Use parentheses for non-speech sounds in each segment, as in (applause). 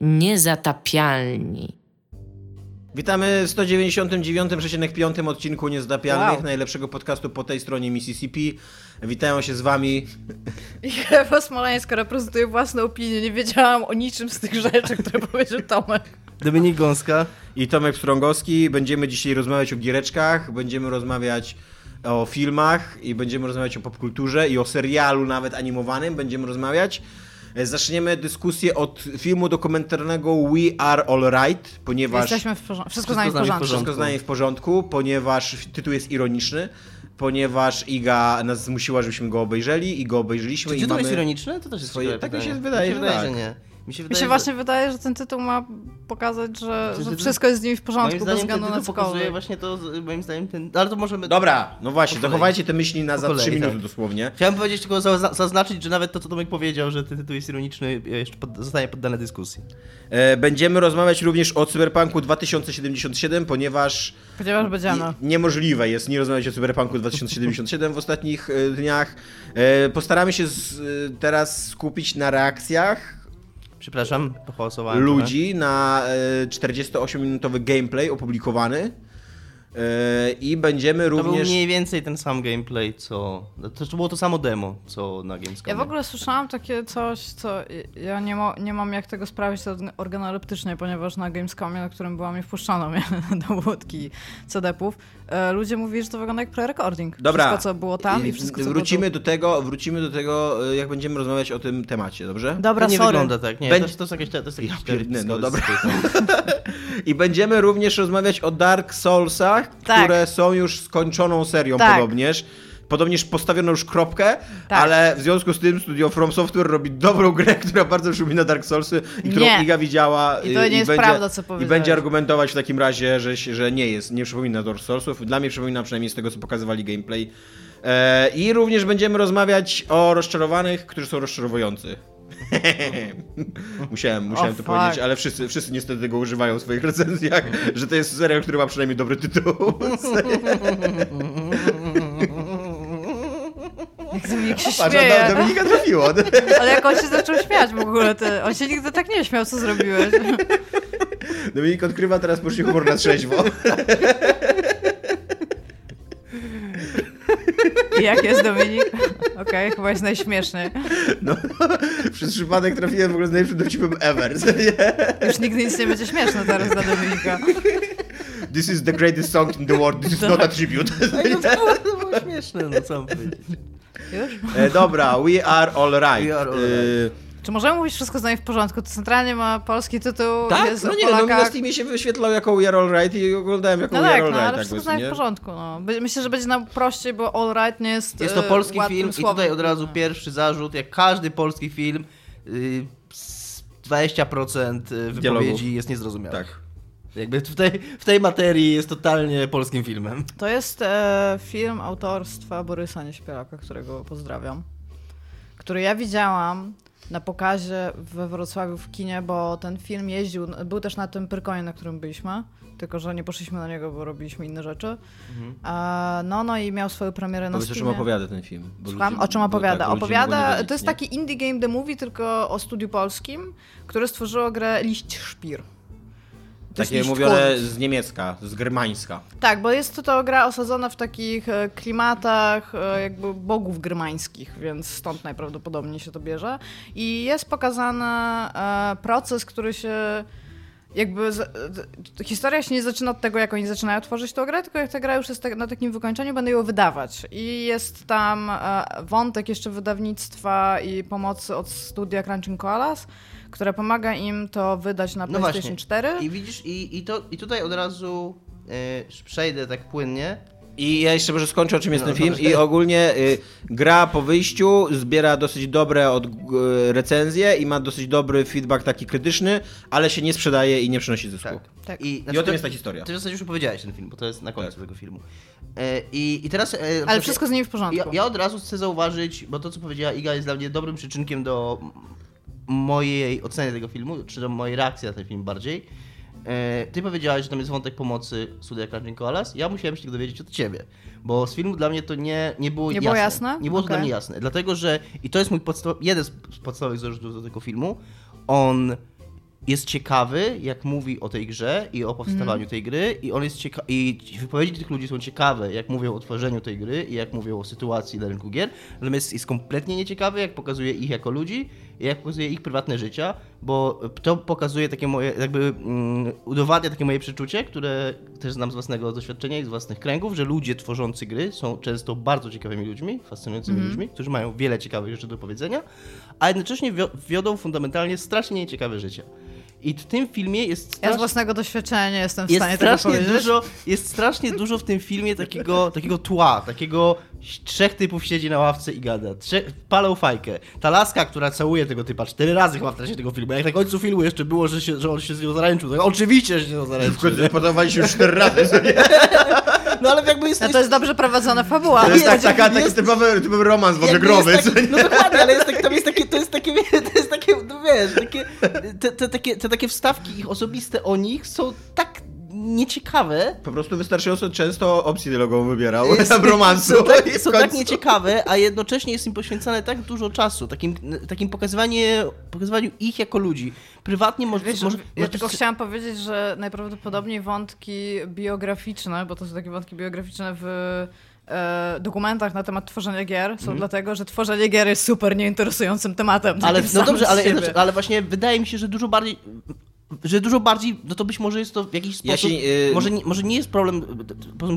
Niezatapialni. Witamy w 199,5 odcinku Niezdapialnych, wow. najlepszego podcastu po tej stronie Mississippi. Witają się z wami. Ewa Smoleńska reprezentuje własną opinię. Nie wiedziałam o niczym z tych rzeczy, które (laughs) powiedział Tomek. Dominik Gąska. I Tomek Strągowski. Będziemy dzisiaj rozmawiać o giereczkach, będziemy rozmawiać o filmach i będziemy rozmawiać o popkulturze i o serialu nawet animowanym będziemy rozmawiać. E, zaczniemy dyskusję od filmu dokumentalnego We Are Alright, ponieważ... Jesteśmy w porządku. Wszystko, wszystko z nami w porządku. Wszystko z nami w porządku, ponieważ tytuł jest ironiczny ponieważ Iga nas zmusiła, żebyśmy go obejrzeli i go obejrzeliśmy. Czy i tytuł mamy... jest ironiczny? To też jest swoje... Tak mi się wydaje, mi się wydaje że, że, tak. nie. Mi się, wydaje, mi się właśnie wydaje, że ten tytuł ma pokazać, że, że wszystko jest z nimi w porządku bez względu na cokolwiek. pokazuje właśnie to, moim zdaniem, ten... Ale to możemy... Dobra, no właśnie, dochowajcie te myśli na za 3 minuty tak. dosłownie. Chciałem powiedzieć tylko zaznaczyć, że nawet to, co Tomek powiedział, że ten tytuł jest ironiczny, jeszcze pod, zostanie poddane dyskusji. E, będziemy rozmawiać również o Cyberpunku 2077, ponieważ... Ponieważ będziemy. Niemożliwe jest nie rozmawiać o Cyberpunku 2077 w ostatnich e, dniach. E, postaramy się z, teraz skupić na reakcjach Przepraszam. Ludzi trochę. na 48-minutowy gameplay opublikowany. E, I będziemy również. To był mniej więcej ten sam gameplay, co. To było to samo demo, co na Gamescomie. Ja w ogóle słyszałam takie coś, co. Ja nie, mo... nie mam jak tego sprawdzić organoleptycznie, ponieważ na Gamescomie, na którym byłam i wpuszczano mnie (laughs) do łódki CD-ów, e, ludzie mówili, że to wygląda jak pre-recording. Dobra. Wszystko, co było tam i wszystko, co wrócimy było do tego, Wrócimy do tego, e, jak będziemy rozmawiać o tym temacie, dobrze? Dobra, to nie sorry. wygląda tak. Nie, Będzie... to, jest jakieś, to jest jakieś ja No dobra. (laughs) I będziemy również rozmawiać o Dark Soulsach tak. które są już skończoną serią tak. podobnież. Podobnież postawiono już kropkę, tak. ale w związku z tym studio From Software robi dobrą grę, (laughs) która bardzo przypomina Dark Soulsy i którą nie. Iga widziała. I to nie i jest będzie, prawda, co powiedziałeś. I będzie argumentować w takim razie, że, że nie jest, nie przypomina Dark Soulsów. Dla mnie przypomina przynajmniej z tego, co pokazywali gameplay. E, I również będziemy rozmawiać o rozczarowanych, którzy są rozczarowujący. (laughs) musiałem musiałem oh, to fuck. powiedzieć, ale wszyscy, wszyscy niestety tego używają w swoich recenzjach, że to jest serial, który ma przynajmniej dobry tytuł. (laughs) Jak Dominik się Patrz, śmieje. Do, Dominika trafiło. (laughs) Ale jak on się zaczął śmiać w ogóle, ty, on się nigdy tak nie śmiał, co zrobiłeś. Dominik odkrywa teraz poczucie humor na trzeźwo. I (laughs) jak jest Dominik? Okej, okay, chyba jest najśmieszny. No, (laughs) przez przypadek trafiłem w ogóle z najlepszym dowcipem ever. Już nigdy nic nie będzie śmieszne teraz dla Dominika. This is the greatest song in the world, this is not a tribute. No to było, to było śmieszne, no co mam powiedzieć. Już? E, dobra, we are all right. We are all right. E, czy możemy mówić wszystko z nami w porządku? To centralnie ma polski tytuł. Tak, jest no nie, no na Steamie się wyświetlał jako We Are All Right i oglądałem jako no tak, All no, Right. ale tak wszystko z nami w porządku. No. Myślę, że będzie nam prościej, bo All Right nie jest Jest to polski film słowem. i tutaj od razu pierwszy zarzut, jak każdy polski film, 20% y, wypowiedzi Dialogów. jest niezrozumiałe. Tak. Jakby w tej, w tej materii jest totalnie polskim filmem. To jest e, film autorstwa Borysa Nieśpielaka, którego pozdrawiam. Który ja widziałam na pokazie we Wrocławiu w kinie, bo ten film jeździł, był też na tym Pyrkonie, na którym byliśmy, tylko że nie poszliśmy na niego, bo robiliśmy inne rzeczy. Mhm. A, no, no i miał swoją premierę na Steamie. o czym opowiada ten film? Słucham? O czym opowiada? Tak, opowiada, to jest taki indie game the movie, tylko o studiu polskim, które stworzyło grę Liść Szpir. Takie mówione z niemiecka, z germańska. Tak, bo jest to gra osadzona w takich e, klimatach e, jakby bogów germańskich, więc stąd najprawdopodobniej się to bierze. I jest pokazany e, proces, który się jakby z, historia się nie zaczyna od tego, jak oni zaczynają tworzyć tą grę, tylko jak ta gra już jest tak, na takim wykończeniu, będą ją wydawać. I jest tam wątek jeszcze wydawnictwa i pomocy od studia Crunching Koalas, która pomaga im to wydać na no PlayStation właśnie. 4. I widzisz, i, i, to, i tutaj od razu yy, przejdę tak płynnie. I ja jeszcze może skończę, o czym jest no, ten film. I ogólnie y, gra po wyjściu zbiera dosyć dobre od, y, recenzje i ma dosyć dobry feedback taki krytyczny, ale się nie sprzedaje i nie przynosi zysku. Tak, tak. I, znaczy, I o tym jest ta historia. Ty w zasadzie już opowiedziałeś ten film, bo to jest na końcu tak. tego filmu. E, I, I teraz. E, ale wszystko z nim w porządku. Ja, ja, od razu chcę zauważyć, bo to, co powiedziała Iga, jest dla mnie dobrym przyczynkiem do mojej oceny tego filmu, czy mojej reakcji na ten film bardziej. E, ty powiedziałeś, że tam jest wątek pomocy studia Crunching Koalas. Ja musiałem się dowiedzieć od ciebie, bo z filmu dla mnie to nie, nie było nie jasne. Było jasne? Nie było okay. to dla mnie jasne. Dlatego, że i to jest mój jeden z podstawowych zarzutów do tego filmu. On jest ciekawy, jak mówi o tej grze i o powstawaniu mm. tej gry i on jest ciekawy i wypowiedzi tych ludzi są ciekawe, jak mówią o tworzeniu tej gry i jak mówią o sytuacji na rynku gier, natomiast jest kompletnie nieciekawy, jak pokazuje ich jako ludzi jak pokazuje ich prywatne życia, bo to pokazuje takie moje, jakby mm, udowadnia takie moje przeczucie, które też znam z własnego doświadczenia i z własnych kręgów, że ludzie tworzący gry są często bardzo ciekawymi ludźmi, fascynującymi mm. ludźmi, którzy mają wiele ciekawych rzeczy do powiedzenia, a jednocześnie wiodą fundamentalnie strasznie nieciekawe życie. I w tym filmie jest. Ja z własnego doświadczenia jestem w stanie tego powiedzieć. Dużo, jest strasznie dużo w tym filmie takiego, takiego tła, takiego trzech typów siedzi na ławce i gada. Trze palą fajkę. Ta laska, która całuje tego typa cztery razy chyba w trakcie tego filmu. Jak na końcu filmu jeszcze było, że, się, że on się z nią zaręczył. To oczywiście, że się z nią zaręczył. Podobali się już cztery razy. (laughs) No ale jakby jest... No to jest dobrze prowadzona fabuła. To jest, tak, taka, jest... taki typowy, typowy romans w ogóle growy. Taki, (laughs) no dokładnie, ale jest, tak, tam jest takie, to jest takie, to jest takie, no wiesz, takie, te, te, takie, te takie wstawki ich osobiste o nich są tak nieciekawe. Po prostu wystarczająco często opcję dialogową wybierał jest, na romansu. Są, tak, są tak nieciekawe, a jednocześnie jest im poświęcane tak dużo czasu, takim, takim pokazywanie, pokazywaniu ich jako ludzi. Prywatnie może... Wiesz, może ja tylko chciałam powiedzieć, że najprawdopodobniej wątki biograficzne, bo to są takie wątki biograficzne w e, dokumentach na temat tworzenia gier są mm. dlatego, że tworzenie gier jest super nieinteresującym tematem. Ale, no dobrze, ale, ale właśnie wydaje mi się, że dużo bardziej że dużo bardziej, no to być może jest to w jakiś sposób, ja się, yy... może, nie, może nie jest problem,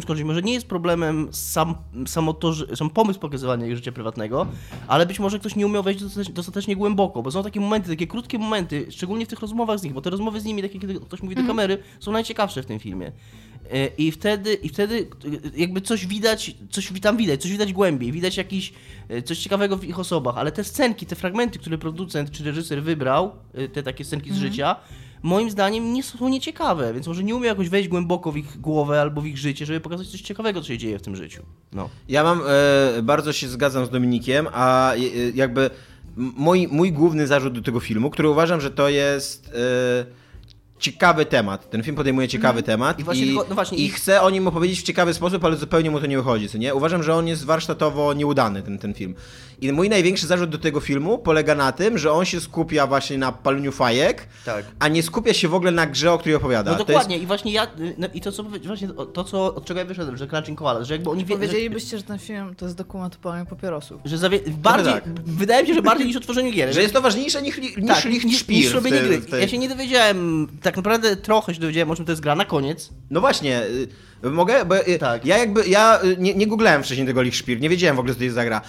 skończyć, może nie jest problemem sam, samo to, że, sam pomysł pokazywania ich życia prywatnego, ale być może ktoś nie umiał wejść dostatecznie, dostatecznie głęboko, bo są takie momenty, takie krótkie momenty, szczególnie w tych rozmowach z nich, bo te rozmowy z nimi, takie kiedy ktoś mówi do mhm. kamery, są najciekawsze w tym filmie. Y, I wtedy, I wtedy y, jakby coś widać, coś tam widać, coś widać głębiej, widać jakiś, y, coś ciekawego w ich osobach, ale te scenki, te fragmenty, które producent czy reżyser wybrał, te takie scenki z mm. życia, moim zdaniem nie są nieciekawe, więc może nie umiem jakoś wejść głęboko w ich głowę albo w ich życie, żeby pokazać coś ciekawego, co się dzieje w tym życiu. No. Ja mam, e, bardzo się zgadzam z Dominikiem, a e, jakby mój, mój główny zarzut do tego filmu, który uważam, że to jest... E, ciekawy temat. Ten film podejmuje ciekawy mm. temat i, właśnie, i, tylko, no właśnie, i, chce o nim opowiedzieć w ciekawy sposób, ale zupełnie mu to nie wychodzi, co nie? Uważam, że on jest warsztatowo nieudany, ten, ten film. I mój największy zarzut do tego filmu polega na tym, że on się skupia właśnie na paleniu fajek, tak. a nie skupia się w ogóle na grze, o której opowiada. No dokładnie jest... i właśnie ja, no, i to co, właśnie to co, od czego ja wyszedłem, że Crunching Koala, że jakby oni... Powiedzielibyście, że... że ten film to jest dokument o paleniu papierosów. Że zawie... bardziej, tak. wydaje mi się, że bardziej niż o tworzeniu gier. Że jest to ważniejsze niż, niż, tak, niż, niż, niż robienie gry. Ja się nie dowiedziałem, tak naprawdę trochę się dowiedziałem, o czym to jest gra na koniec. No właśnie, y, mogę? Bo y, tak. ja jakby, ja y, nie, nie googlałem wcześniej tego Lichszpir, nie wiedziałem w ogóle, co to jest za gra.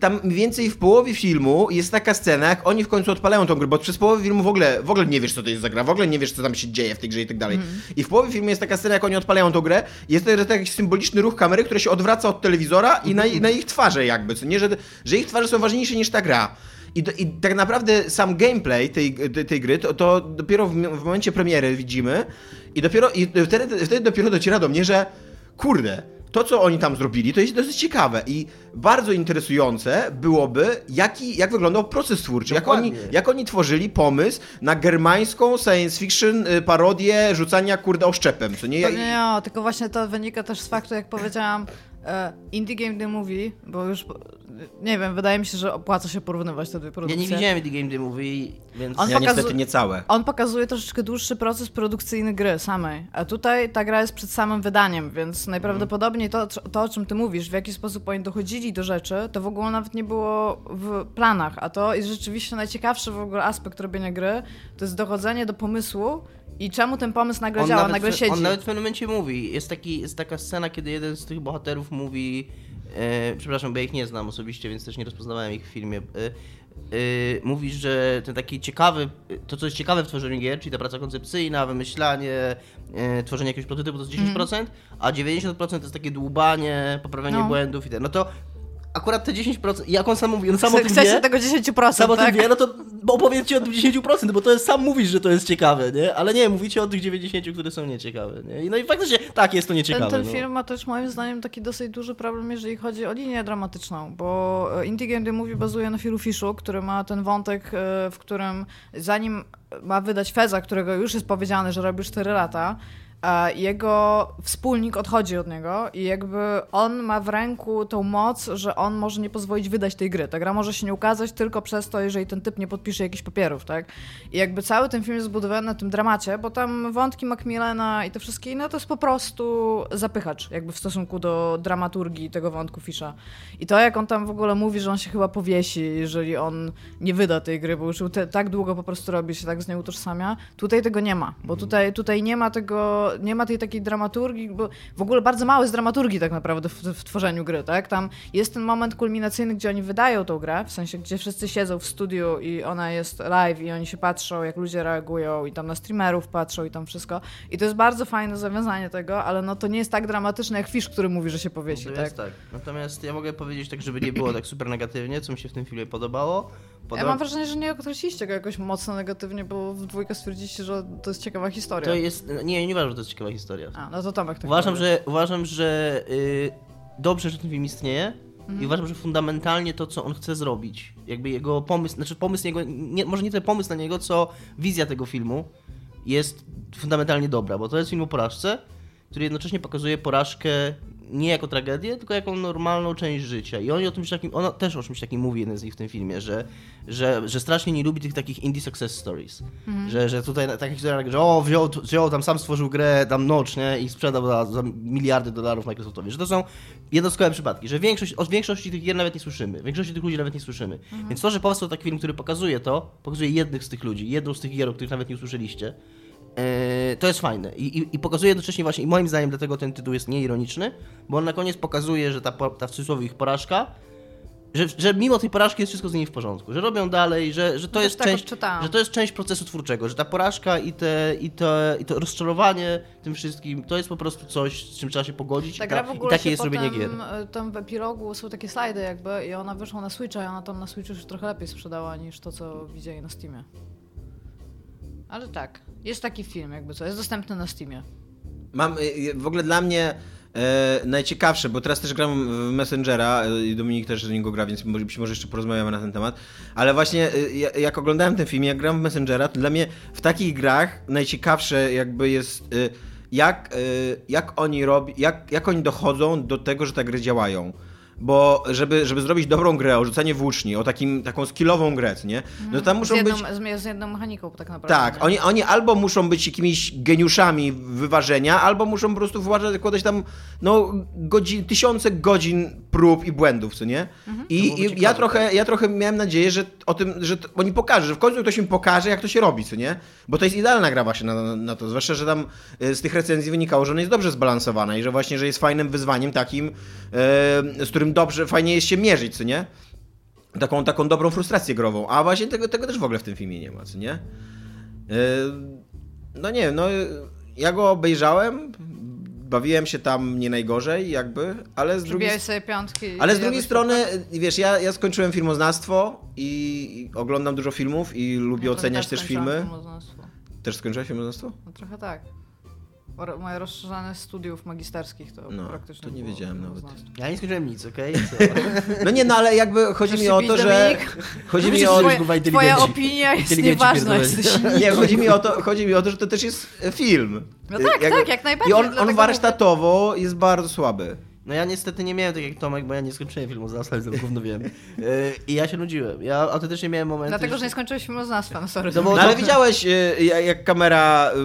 Tam mniej więcej w połowie filmu jest taka scena, jak oni w końcu odpalają tą grę, bo przez połowę filmu w ogóle, w ogóle nie wiesz, co to jest za gra, w ogóle nie wiesz, co tam się dzieje w tej grze i tak dalej. Mm. I w połowie filmu jest taka scena, jak oni odpalają tą grę, jest to taki symboliczny ruch kamery, który się odwraca od telewizora i na, na ich twarze jakby, co nie, że, że ich twarze są ważniejsze niż ta gra. I, do, I, tak naprawdę sam gameplay tej, tej, tej gry, to, to dopiero w, w, momencie premiery widzimy i dopiero i wtedy, wtedy dopiero dociera do mnie, że kurde, to, co oni tam zrobili, to jest dosyć ciekawe i bardzo interesujące byłoby, jaki, jak wyglądał proces twórczy, jak oni, jak oni tworzyli pomysł na germańską science fiction y, parodię rzucania, kurde, oszczepem, co nie? To nie, ja, tylko właśnie to wynika też z faktu, jak powiedziałam, e, Indie Game The Movie, bo już nie wiem, wydaje mi się, że opłaca się porównywać te dwie produkcje. Ja nie widziałem The Game The Movie, więc... On ja niestety nie całe. On pokazuje troszeczkę dłuższy proces produkcyjny gry samej, a tutaj ta gra jest przed samym wydaniem, więc najprawdopodobniej to, to o czym ty mówisz, w jaki sposób oni dochodzili do rzeczy, to w ogóle nawet nie było w planach, a to jest rzeczywiście najciekawszy w ogóle aspekt robienia gry, to jest dochodzenie do pomysłu i czemu ten pomysł nagle on działa, nagle siedzi. On nawet w pewnym momencie mówi, jest, taki, jest taka scena, kiedy jeden z tych bohaterów mówi E, przepraszam, bo ja ich nie znam osobiście, więc też nie rozpoznawałem ich w filmie. E, e, mówisz, że ten taki ciekawy, to co jest ciekawe w tworzeniu gier, czyli ta praca koncepcyjna, wymyślanie, tworzenie jakiegoś prototypu to jest 10%, mm. a 90% to jest takie dłubanie, poprawianie no. błędów i tak. No to akurat te 10%, jak on sam mówi, on sam o tym wie. tego 10%, Sam o tym tak? wie, no to opowiedzcie o tym 10%, bo to jest, sam mówisz, że to jest ciekawe, nie? Ale nie, mówicie o tych 90%, które są nieciekawe, nie? No i faktycznie, tak, jest to nieciekawe. Ten, ten no. film ma też moim zdaniem taki dosyć duży problem, jeżeli chodzi o linię dramatyczną, bo e, Indie Game The Movie bazuje na Filu Fishu, który ma ten wątek, e, w którym zanim ma wydać Feza, którego już jest powiedziane, że robi 4 lata, jego wspólnik odchodzi od niego i jakby on ma w ręku tą moc, że on może nie pozwolić wydać tej gry. Ta gra może się nie ukazać tylko przez to, jeżeli ten typ nie podpisze jakichś papierów, tak? I jakby cały ten film jest zbudowany na tym dramacie, bo tam wątki Macmillana i te wszystkie inne to jest po prostu zapychacz jakby w stosunku do dramaturgii tego wątku Fisha. I to jak on tam w ogóle mówi, że on się chyba powiesi, jeżeli on nie wyda tej gry, bo już te, tak długo po prostu robi się tak z nią utożsamia. Tutaj tego nie ma, bo tutaj, tutaj nie ma tego nie ma tej takiej dramaturgii, bo w ogóle bardzo mało jest dramaturgii tak naprawdę w, w, tworzeniu gry, tak? Tam jest ten moment kulminacyjny, gdzie oni wydają tą grę, w sensie, gdzie wszyscy siedzą w studiu i ona jest live i oni się patrzą, jak ludzie reagują i tam na streamerów patrzą i tam wszystko. I to jest bardzo fajne zawiązanie tego, ale no to nie jest tak dramatyczne jak Fish, który mówi, że się powiesi, no tak? Jest tak. Natomiast ja mogę powiedzieć tak, żeby nie było tak super negatywnie, co mi się w tym filmie podobało. Podoba... Ja mam wrażenie, że nie określiliście go jakoś mocno negatywnie, bo w dwójkę stwierdziliście, że to jest ciekawa historia. To jest. Nie, nie uważam, że to jest ciekawa historia. A, no to Tomek tak Uważam, że, uważam, że yy, dobrze, że ten film istnieje. Mhm. I uważam, że fundamentalnie to, co on chce zrobić, jakby jego pomysł, znaczy pomysł jego, nie, może nie tyle pomysł na niego, co wizja tego filmu jest fundamentalnie dobra, bo to jest film o porażce, który jednocześnie pokazuje porażkę nie jako tragedię, tylko jako normalną część życia. I oni o czymś takim, ona też o czymś takim mówi jeden z nich w tym filmie, że, że, że strasznie nie lubi tych takich indie success stories. Mhm. Że, że tutaj taka historia, że o, wziął, wziął, tam sam stworzył grę tam nocz, nie? I sprzedał za, za miliardy dolarów Microsoftowi. Że to są jednostkowe przypadki, że większość, o większości tych gier nawet nie słyszymy. Większości tych ludzi nawet nie słyszymy. Mhm. Więc to, że powstał taki film, który pokazuje to, pokazuje jednych z tych ludzi, jedną z tych gier, o których nawet nie usłyszeliście, to jest fajne I, i, i, pokazuje jednocześnie właśnie, i moim zdaniem dlatego ten tytuł jest nieironiczny, bo on na koniec pokazuje, że ta, ta w cudzysłowie ich porażka, że, że mimo tej porażki jest wszystko z nimi w porządku, że robią dalej, że, że, to, no jest tak część, że to jest część procesu twórczego, że ta porażka i, te, i, te, i to rozczarowanie tym wszystkim, to jest po prostu coś, z czym trzeba się pogodzić ta i, ta, i takie jest robienie gier. E, tam w epilogu są takie slajdy jakby i ona wyszła na Switcha i ona tam na Switchu już trochę lepiej sprzedała niż to, co widzieli na Steamie. Ale tak, jest taki film, jakby co, jest dostępny na Steamie. Mam, y, y, w ogóle dla mnie e, najciekawsze, bo teraz też gram w Messengera e, i Dominik też z niego gra, więc być może jeszcze porozmawiamy na ten temat. Ale właśnie e, jak oglądałem ten film, jak gram w Messengera, to dla mnie w takich grach najciekawsze jakby jest e, jak, e, jak oni robi, jak, jak oni dochodzą do tego, że te gry działają bo żeby, żeby zrobić dobrą grę o rzucanie włóczni, o takim, taką skillową grę, nie? No tam muszą z jedną, być... Z jedną mechaniką tak naprawdę. Tak, oni, oni albo muszą być jakimiś geniuszami wyważenia, albo muszą po prostu wkładać tam no, godzin, tysiące godzin prób i błędów, co nie? Mhm. I, i ja, trochę, tak. ja trochę miałem nadzieję, że o tym, że oni pokażą, że w końcu ktoś mi pokaże, jak to się robi, co nie? Bo to jest idealna gra właśnie na, na to, zwłaszcza, że tam e, z tych recenzji wynikało, że ona jest dobrze zbalansowana i że właśnie, że jest fajnym wyzwaniem takim, e, z którym dobrze, fajnie jest się mierzyć, co nie? Taką, taką dobrą frustrację grową, a właśnie tego, tego też w ogóle w tym filmie nie ma, co nie? E, no nie no ja go obejrzałem, bawiłem się tam nie najgorzej, jakby, ale z drugiej sobie piątki. Ale z drugiej strony, wiesz, ja, ja skończyłem filmoznawstwo i oglądam dużo filmów i lubię no, oceniać też filmy. Też skończyłeś filmoznawstwo? No trochę tak moje rozszerzane studiów magisterskich to no, praktycznie. To nie wiedziałem nawet. Ja nie skończyłem nic, okej? (laughs) Okay? No nie, no ale jakby chodzi mi o to, że. (laughs) Chodzi mi o. Twoja, twoja opinia jest nieważna, jesteś Nie, chodzi mi, o to, chodzi mi o to, że to też jest film. No tak, jak, tak, jak najbardziej. I on, on warsztatowo jest bardzo słaby. No ja niestety nie miałem tak jak Tomek, bo ja nie skończyłem filmu z ale gówno wiem. E, (laughs) I ja się nudziłem. Ja autentycznie miałem moment. Dlatego, że nie skończyłeś filmu z no sorry. No, no ale widziałeś, e, jak kamera e,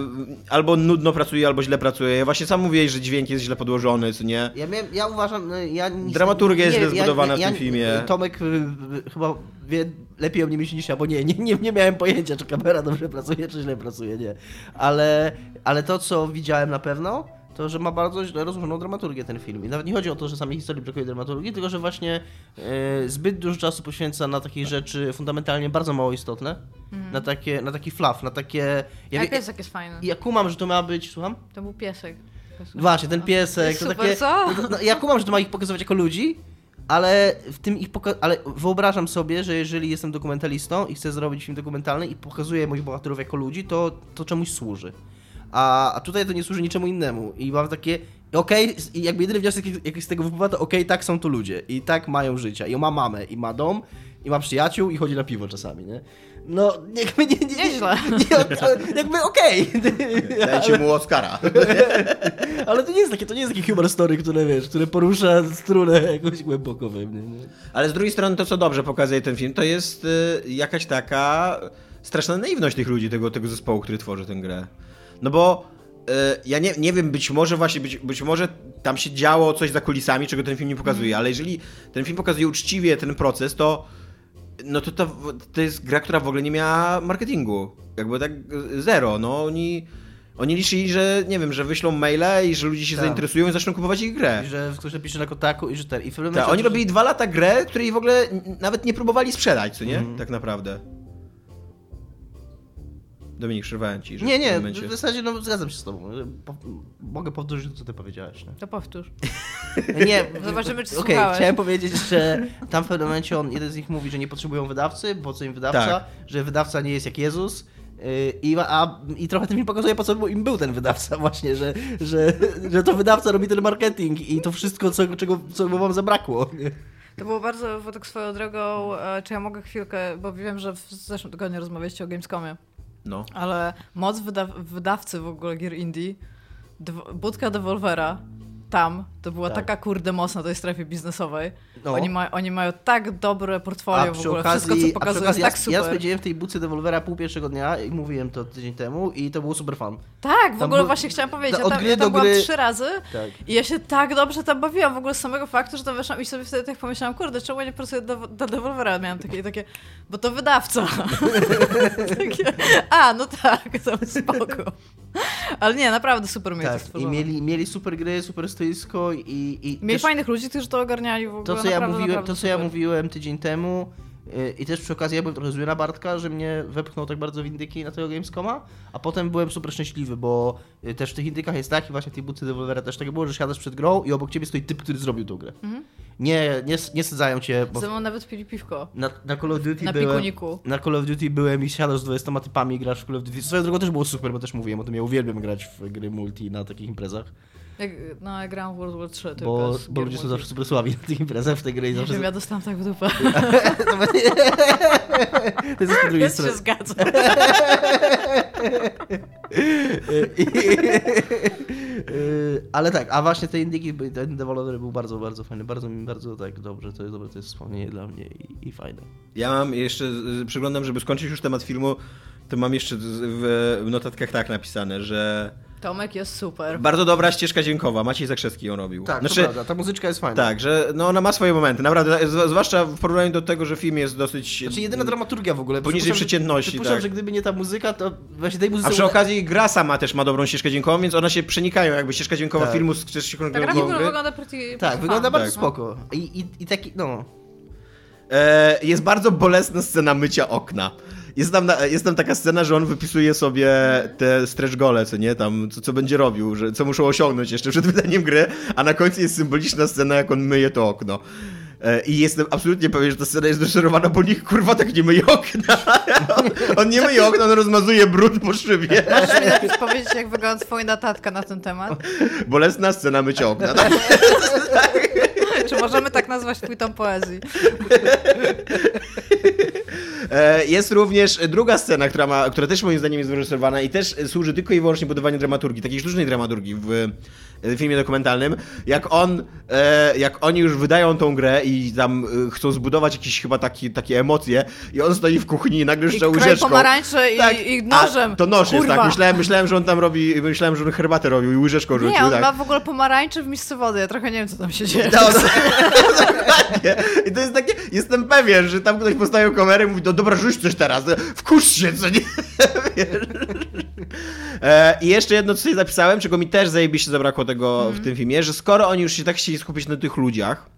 albo nudno pracuje, albo źle pracuje. Ja właśnie sam mówiłeś, że dźwięk jest źle podłożony, co nie? Ja, miałem, ja uważam, no, ja... Dramaturgia jest źle zbudowana ja, w tym filmie. Tomek chyba wie lepiej o mnie myśli niż ja, bo nie, nie, nie, nie miałem pojęcia, czy kamera dobrze pracuje, czy źle pracuje, nie. Ale, ale to, co widziałem na pewno to, że ma bardzo źle rozłożoną dramaturgię ten film. I nawet nie chodzi o to, że samej historii brakuje dramaturgii, tylko że właśnie e, zbyt dużo czasu poświęca na takie rzeczy fundamentalnie bardzo mało istotne. Mm. Na, takie, na taki fluff, na takie... Ja, Ale piesek jest fajny. Ja kumam, że to ma być... Słucham? To był piesek. Właśnie, ten piesek. To super, takie, co? No, no, ja kumam, że to ma ich pokazywać jako ludzi, ale w tym ich poka- ale wyobrażam sobie, że jeżeli jestem dokumentalistą i chcę zrobić film dokumentalny i pokazuję moich bohaterów jako ludzi, to to czemuś służy. A, a tutaj to nie służy niczemu innemu. I mam takie. okej, okay, jakby jedyny wniosek, jaki z tego wypływa, to okej, okay, tak są to ludzie i tak mają życia. I on ma mamę, i ma dom, i ma przyjaciół, i chodzi na piwo czasami, nie? No, jakby nie... nie, nie, nie jakby okej. Okay. (laughs) Dajcie mu Oscara. (laughs) Ale to nie jest takie, to nie jest takie humor story, które, wiesz, które porusza strunę jakoś głęboko we mnie. Nie? Ale z drugiej strony to, co dobrze pokazuje ten film, to jest y, jakaś taka straszna naiwność tych ludzi, tego, tego zespołu, który tworzy tę grę. No bo y, ja nie, nie wiem, być może właśnie, być, być może tam się działo coś za kulisami, czego ten film nie pokazuje, mm. ale jeżeli ten film pokazuje uczciwie ten proces, to no to, to to jest gra, która w ogóle nie miała marketingu. Jakby tak zero. No oni. Oni liczyli, że nie wiem, że wyślą maile i że ludzie się tak. zainteresują i zaczną kupować ich grę. I że ktoś napisze na kotaku i że ten. I w tak, oni robili dwa lata grę, której w ogóle nawet nie próbowali sprzedać, co nie? Mm. Tak naprawdę. Dominik, przerwałem ci. Że nie, nie, w, momencie... w zasadzie no, zgadzam się z tobą. Po, mogę powtórzyć to, co ty powiedziałeś. Nie? To powtórz. (laughs) nie, Zobaczymy, czy (laughs) okay, chciałem powiedzieć, że tam w pewnym momencie on, jeden z nich mówi, że nie potrzebują wydawcy, po co im wydawca, tak. że wydawca nie jest jak Jezus. Y, I, a, I trochę ten film pokazuje, po co im był ten wydawca właśnie, że, że, że to wydawca robi ten marketing i to wszystko, co, czego co wam zabrakło. To było bardzo, tak swoją drogą, e, czy ja mogę chwilkę, bo wiem, że w zeszłym tygodniu rozmawialiście o Gamescomie. No. Ale moc wyda wydawcy w ogóle gier indie, budka Devolvera, tam, to była tak. taka kurde mocna tej strefie biznesowej. No. Oni, ma, oni mają tak dobre portfolio w ogóle, okazji, wszystko co pokazują jest ja, tak super. Ja spędziłem w tej buce Devolvera pół pierwszego dnia i mówiłem to tydzień temu i to było super fan. Tak, w tam ogóle właśnie chciałam powiedzieć, ja tam, ja tam byłam trzy razy tak. i ja się tak dobrze tam bawiłam w ogóle z samego faktu, że tam weszłam i sobie wtedy tak pomyślałam, kurde, czemu ja nie pracuję do, do Devolvera? Miałam takie, takie, bo to wydawca. (laughs) (laughs) takie, a, no tak, to spoko. Ale nie, naprawdę super mnie tak, I mieli, mieli super gry, super stoisko i... i mieli też, fajnych ludzi, którzy to ogarniali w ogóle. To, co, naprawdę, ja, mówiłem, to, co ja mówiłem tydzień temu y, i też przy okazji ja byłem trochę zły na Bartka, że mnie wepchnął tak bardzo w indyki na tego Gamescoma, a potem byłem super szczęśliwy, bo y, też w tych indykach jest tak i właśnie w tej budce Devolvera też tak było, że siadasz przed grą i obok ciebie stoi typ, który zrobił tą grę. Mhm. Nie, nie, nie sadzają cię. Bo Ze nawet pili piwko. Na, na Call of Duty na byłem. Pikuniku. Na Call of Duty byłem i siadasz z 20 typami grasz w Call of Duty. Swoją drogą też było super, bo też mówiłem o tym, ja uwielbiam grać w gry multi na takich imprezach. Jak, no, ja grałam w World War 3 Bo, bo ludzie są zawsze super słabi na tych imprezach w tej grze i zawsze... Wiem, ja dostałam tak w dupę. (laughs) (laughs) to jest po drugiej stronie. się zgadzam. (laughs) Ale tak, a właśnie te indyki, ten deweloper był bardzo, bardzo fajny, bardzo mi bardzo tak dobrze, to jest dobre, to jest wspomnienie dla mnie i, i fajne. Ja mam jeszcze, przyglądam, żeby skończyć już temat filmu, to mam jeszcze w notatkach tak napisane, że Tomek jest super. Bardzo dobra ścieżka dźwiękowa. Maciej Zakrzewski ją robił. Tak, znaczy, to prawda. Ta muzyczka jest fajna. Tak, że no ona ma swoje momenty. Naprawdę, zwłaszcza w porównaniu do tego, że film jest dosyć... Znaczy jedyna dramaturgia w ogóle. Poniżej przeciętności, Przypuszczam, tak. że gdyby nie ta muzyka, to właśnie tej muzyce... A przy okazji gra sama też ma dobrą ścieżkę dźwiękową, więc one się przenikają, jakby ścieżka dźwiękowa tak. filmu z ścieżką dźwiękową tak, gry. wygląda pretty, Tak, wygląda bardzo no. spoko. I, i, I taki, no... E, jest bardzo bolesna scena mycia okna. Jest tam, jest tam taka scena, że on wypisuje sobie te stretch gole, co nie, tam, co, co będzie robił, że, co muszą osiągnąć jeszcze przed wydaniem gry, a na końcu jest symboliczna scena, jak on myje to okno. E, I jestem absolutnie pewien, że ta scena jest doszerowana, bo nikt kurwa tak nie myje okna. (laughs) On, on nie myje okna, on rozmazuje brud po szybie. (laughs) Możesz mi powiedzieć, jak wygląda twoja notatka na ten temat? Bolesna scena mycia okna. Tak? (laughs) (laughs) Czy możemy tak nazwać twój tom poezji? (laughs) E, jest również druga scena, która, ma, która też moim zdaniem jest wyreżyserowana i też służy tylko i wyłącznie budowaniu dramaturgii, takiej sztucznej dramaturgii w filmie dokumentalnym. Jak on, e, jak oni już wydają tą grę i tam e, chcą zbudować jakieś chyba taki, takie emocje i on stoi w kuchni i nagle jeszcze łyżeczką. pomarańcze tak, i, i nożem. A, to noż jest, tak. Myślałem, myślałem, że on tam robi, myślałem, że on herbatę robił i łyżeczką rzucił. Nie, on tak. ma w ogóle pomarańcze w misce wody. Ja trochę nie wiem, co tam się dzieje. No, (laughs) dokładnie. I to jest takie, jestem pewien, że tam ktoś postawił kamerę i mówi, no dobra, rzuć coś teraz, wkurz się, co nie? (laughs) E, I jeszcze jedno, co sobie zapisałem, czego mi też zajebiście zabrakło tego mm. w tym filmie, że skoro oni już się tak chcieli skupić na tych ludziach,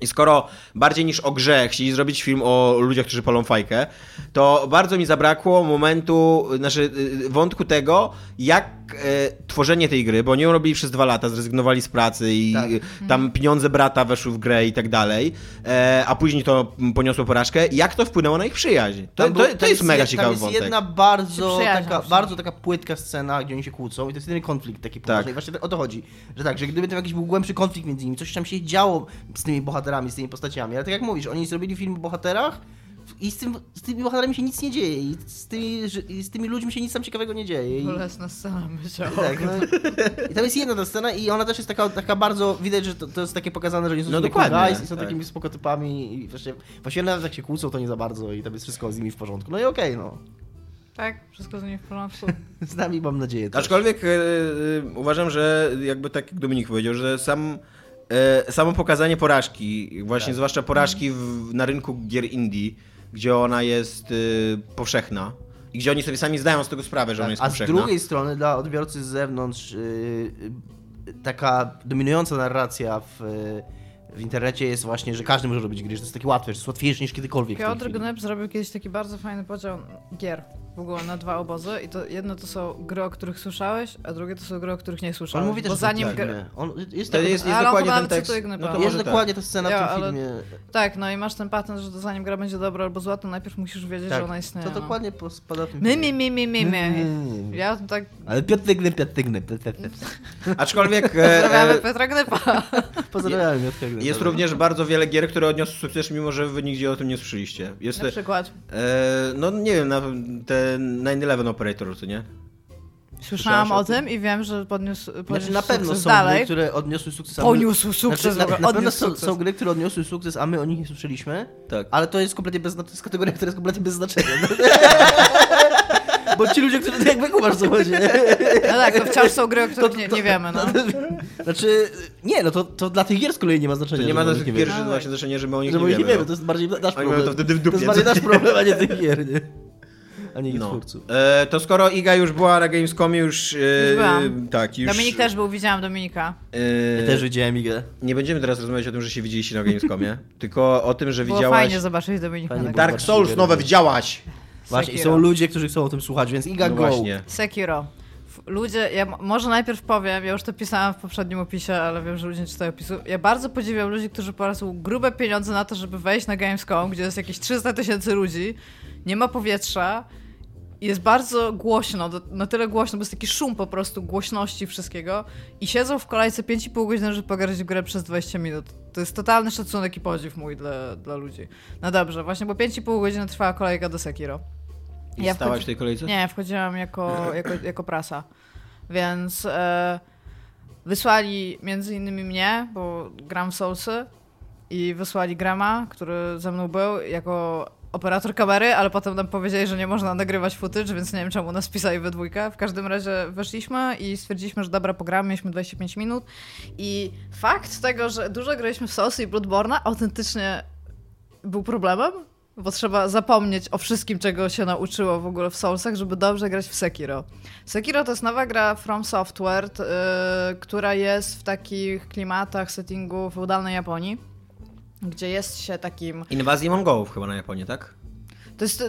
i skoro bardziej niż o grze chcieli zrobić film o ludziach, którzy palą fajkę, to bardzo mi zabrakło momentu, znaczy y, wątku tego, jak e, tworzenie tej gry, bo oni ją robili przez dwa lata, zrezygnowali z pracy i tak. tam pieniądze brata weszły w grę i tak dalej, e, a później to poniosło porażkę. Jak to wpłynęło na ich przyjaźń? To, to, to, to jest mega ciekawy wątek. To jest jedna bardzo taka, bardzo taka płytka scena, gdzie oni się kłócą i to jest jedyny konflikt taki poważny. Tak. I właśnie o to chodzi, że tak, że gdyby to jakiś był głębszy konflikt między nimi, coś tam się działo z tymi bohaterami, z tymi postaciami, ale tak jak mówisz, oni zrobili film o bohaterach, i z, tym, z tymi bohaterami się nic nie dzieje. I z tymi, z tymi ludźmi się nic tam ciekawego nie dzieje. I... Bolesna scena myślę. Tak, no. I tam jest jedna ta scena i ona też jest taka, taka bardzo, widać, że to, to jest takie pokazane, że oni są no, dokładnie, guys i są tak. takimi spokotypami i właśnie, właśnie nawet jak się kłócą, to nie za bardzo i tam jest wszystko z nimi w porządku. No i okej, okay, no. Tak, wszystko z nimi w porządku. (laughs) z nami mam nadzieję. Też. Aczkolwiek e, uważam, że jakby tak jak Dominik powiedział, że sam e, samo pokazanie porażki, właśnie tak. zwłaszcza porażki w, na rynku gier indie, gdzie ona jest y, powszechna. I gdzie oni sobie sami zdają z tego sprawę, że tak, ona jest a powszechna. A z drugiej strony dla odbiorcy z zewnątrz y, taka dominująca narracja w, w internecie jest właśnie, że każdy może robić gry, że to jest takie łatwe, że jest łatwiejsze niż kiedykolwiek. Piotr Gnep zrobił kiedyś taki bardzo fajny podział gier w ogóle na dwa obozy i to jedno to są gry, o których słyszałeś, a drugie to są gry, o których nie słyszałeś. On mówi też, bo zanim tak, gry... on jest, to jest, jest dokładnie ten tekst. No to jest dokładnie ta scena ja, w tym filmie. Tak, no i masz ten patent, że to zanim gra będzie dobra albo zła, to najpierw musisz wiedzieć, tak, że ona istnieje. To no. dokładnie spada w tym My, mi, mi, mi, mi, mi. Ja tak... Ale Piotr Gnep, Piotr Gnep. (laughs) Aczkolwiek... Pozdrawiamy e, Piotra Gnepa. (laughs) Pozdrawiamy Piotra Gnepa. Jest również bardzo wiele gier, które odniosły sukces, mimo że wy nigdzie o tym nie słyszeliście. Jest na przykład? E, no nie wiem, na, te 9-11 Operator, co nie? Słyszałam o tym i wiem, że podniósł, podniósł znaczy, na pewno są dalej. gry, które odniosły sukces. Poniósł sukces. Znaczy, na, na pewno są, są, gry, które odniosły sukces, a my o nich nie słyszeliśmy. Tak. Ale to jest kompletnie bez, to jest kategoria, która jest kompletnie bez znaczenia. (laughs) Bo ci ludzie, którzy jakby kumasz co chodzi. No tak, to wciąż są gry, o których to, to, nie, nie, wiemy, no. (laughs) Znaczy, nie, no to, to dla tych gier z kolei nie ma znaczenia. To nie ma dla tych gier właśnie znaczenia, że my o nich że nie wiemy. nie wiemy, no. to jest bardziej nasz problem. To, wtedy w dupie. to jest bardziej nasz problem, a nie tych gier, nie? A nie no. twórców. E, to skoro Iga już była na Gamescomie, już... E, już byłam. Tak, już... Dominik też był, widziałam Dominika. E, ja też widziałem Igę. Nie będziemy teraz rozmawiać o tym, że się widzieliście na Gamescomie, (laughs) tylko o tym, że Było widziałaś... fajnie zobaczyć Dominika. Fajnie Dark Souls nowe widziałaś! Właśnie, i są ludzie, którzy chcą o tym słuchać, więc Iga no go. Właśnie. Sekiro. Ludzie, ja może najpierw powiem, ja już to pisałam w poprzednim opisie, ale wiem, że ludzie nie czytają opisu. Ja bardzo podziwiam ludzi, którzy poradzą grube pieniądze na to, żeby wejść na Gamescom, gdzie jest jakieś 300 tysięcy ludzi, nie ma powietrza, jest bardzo głośno, na tyle głośno, bo jest taki szum po prostu głośności wszystkiego i siedzą w kolejce 5,5 godziny, żeby pograć w grę przez 20 minut. To jest totalny szacunek i podziw mój dla, dla ludzi. No dobrze, właśnie, bo 5,5 godziny trwała kolejka do Sekiro. I ja stałaś w tej kolejce? Nie, wchodziłam jako, jako, jako prasa. Więc e, wysłali między innymi mnie, bo gram w Soulsy i wysłali Grama, który ze mną był, jako operator kamery, ale potem nam powiedzieli, że nie można nagrywać footage, więc nie wiem czemu nas pisali we dwójkę. W każdym razie weszliśmy i stwierdziliśmy, że dobra, pogramy, mieliśmy 25 minut i fakt tego, że dużo graliśmy w Soulsy i Bloodborne autentycznie był problemem, bo trzeba zapomnieć o wszystkim, czego się nauczyło w ogóle w Soulsach, żeby dobrze grać w Sekiro. Sekiro to jest nowa gra From Software, yy, która jest w takich klimatach, settingu feudalnej Japonii, gdzie jest się takim... Inwazji Mongołów chyba na Japonię, tak? To jest...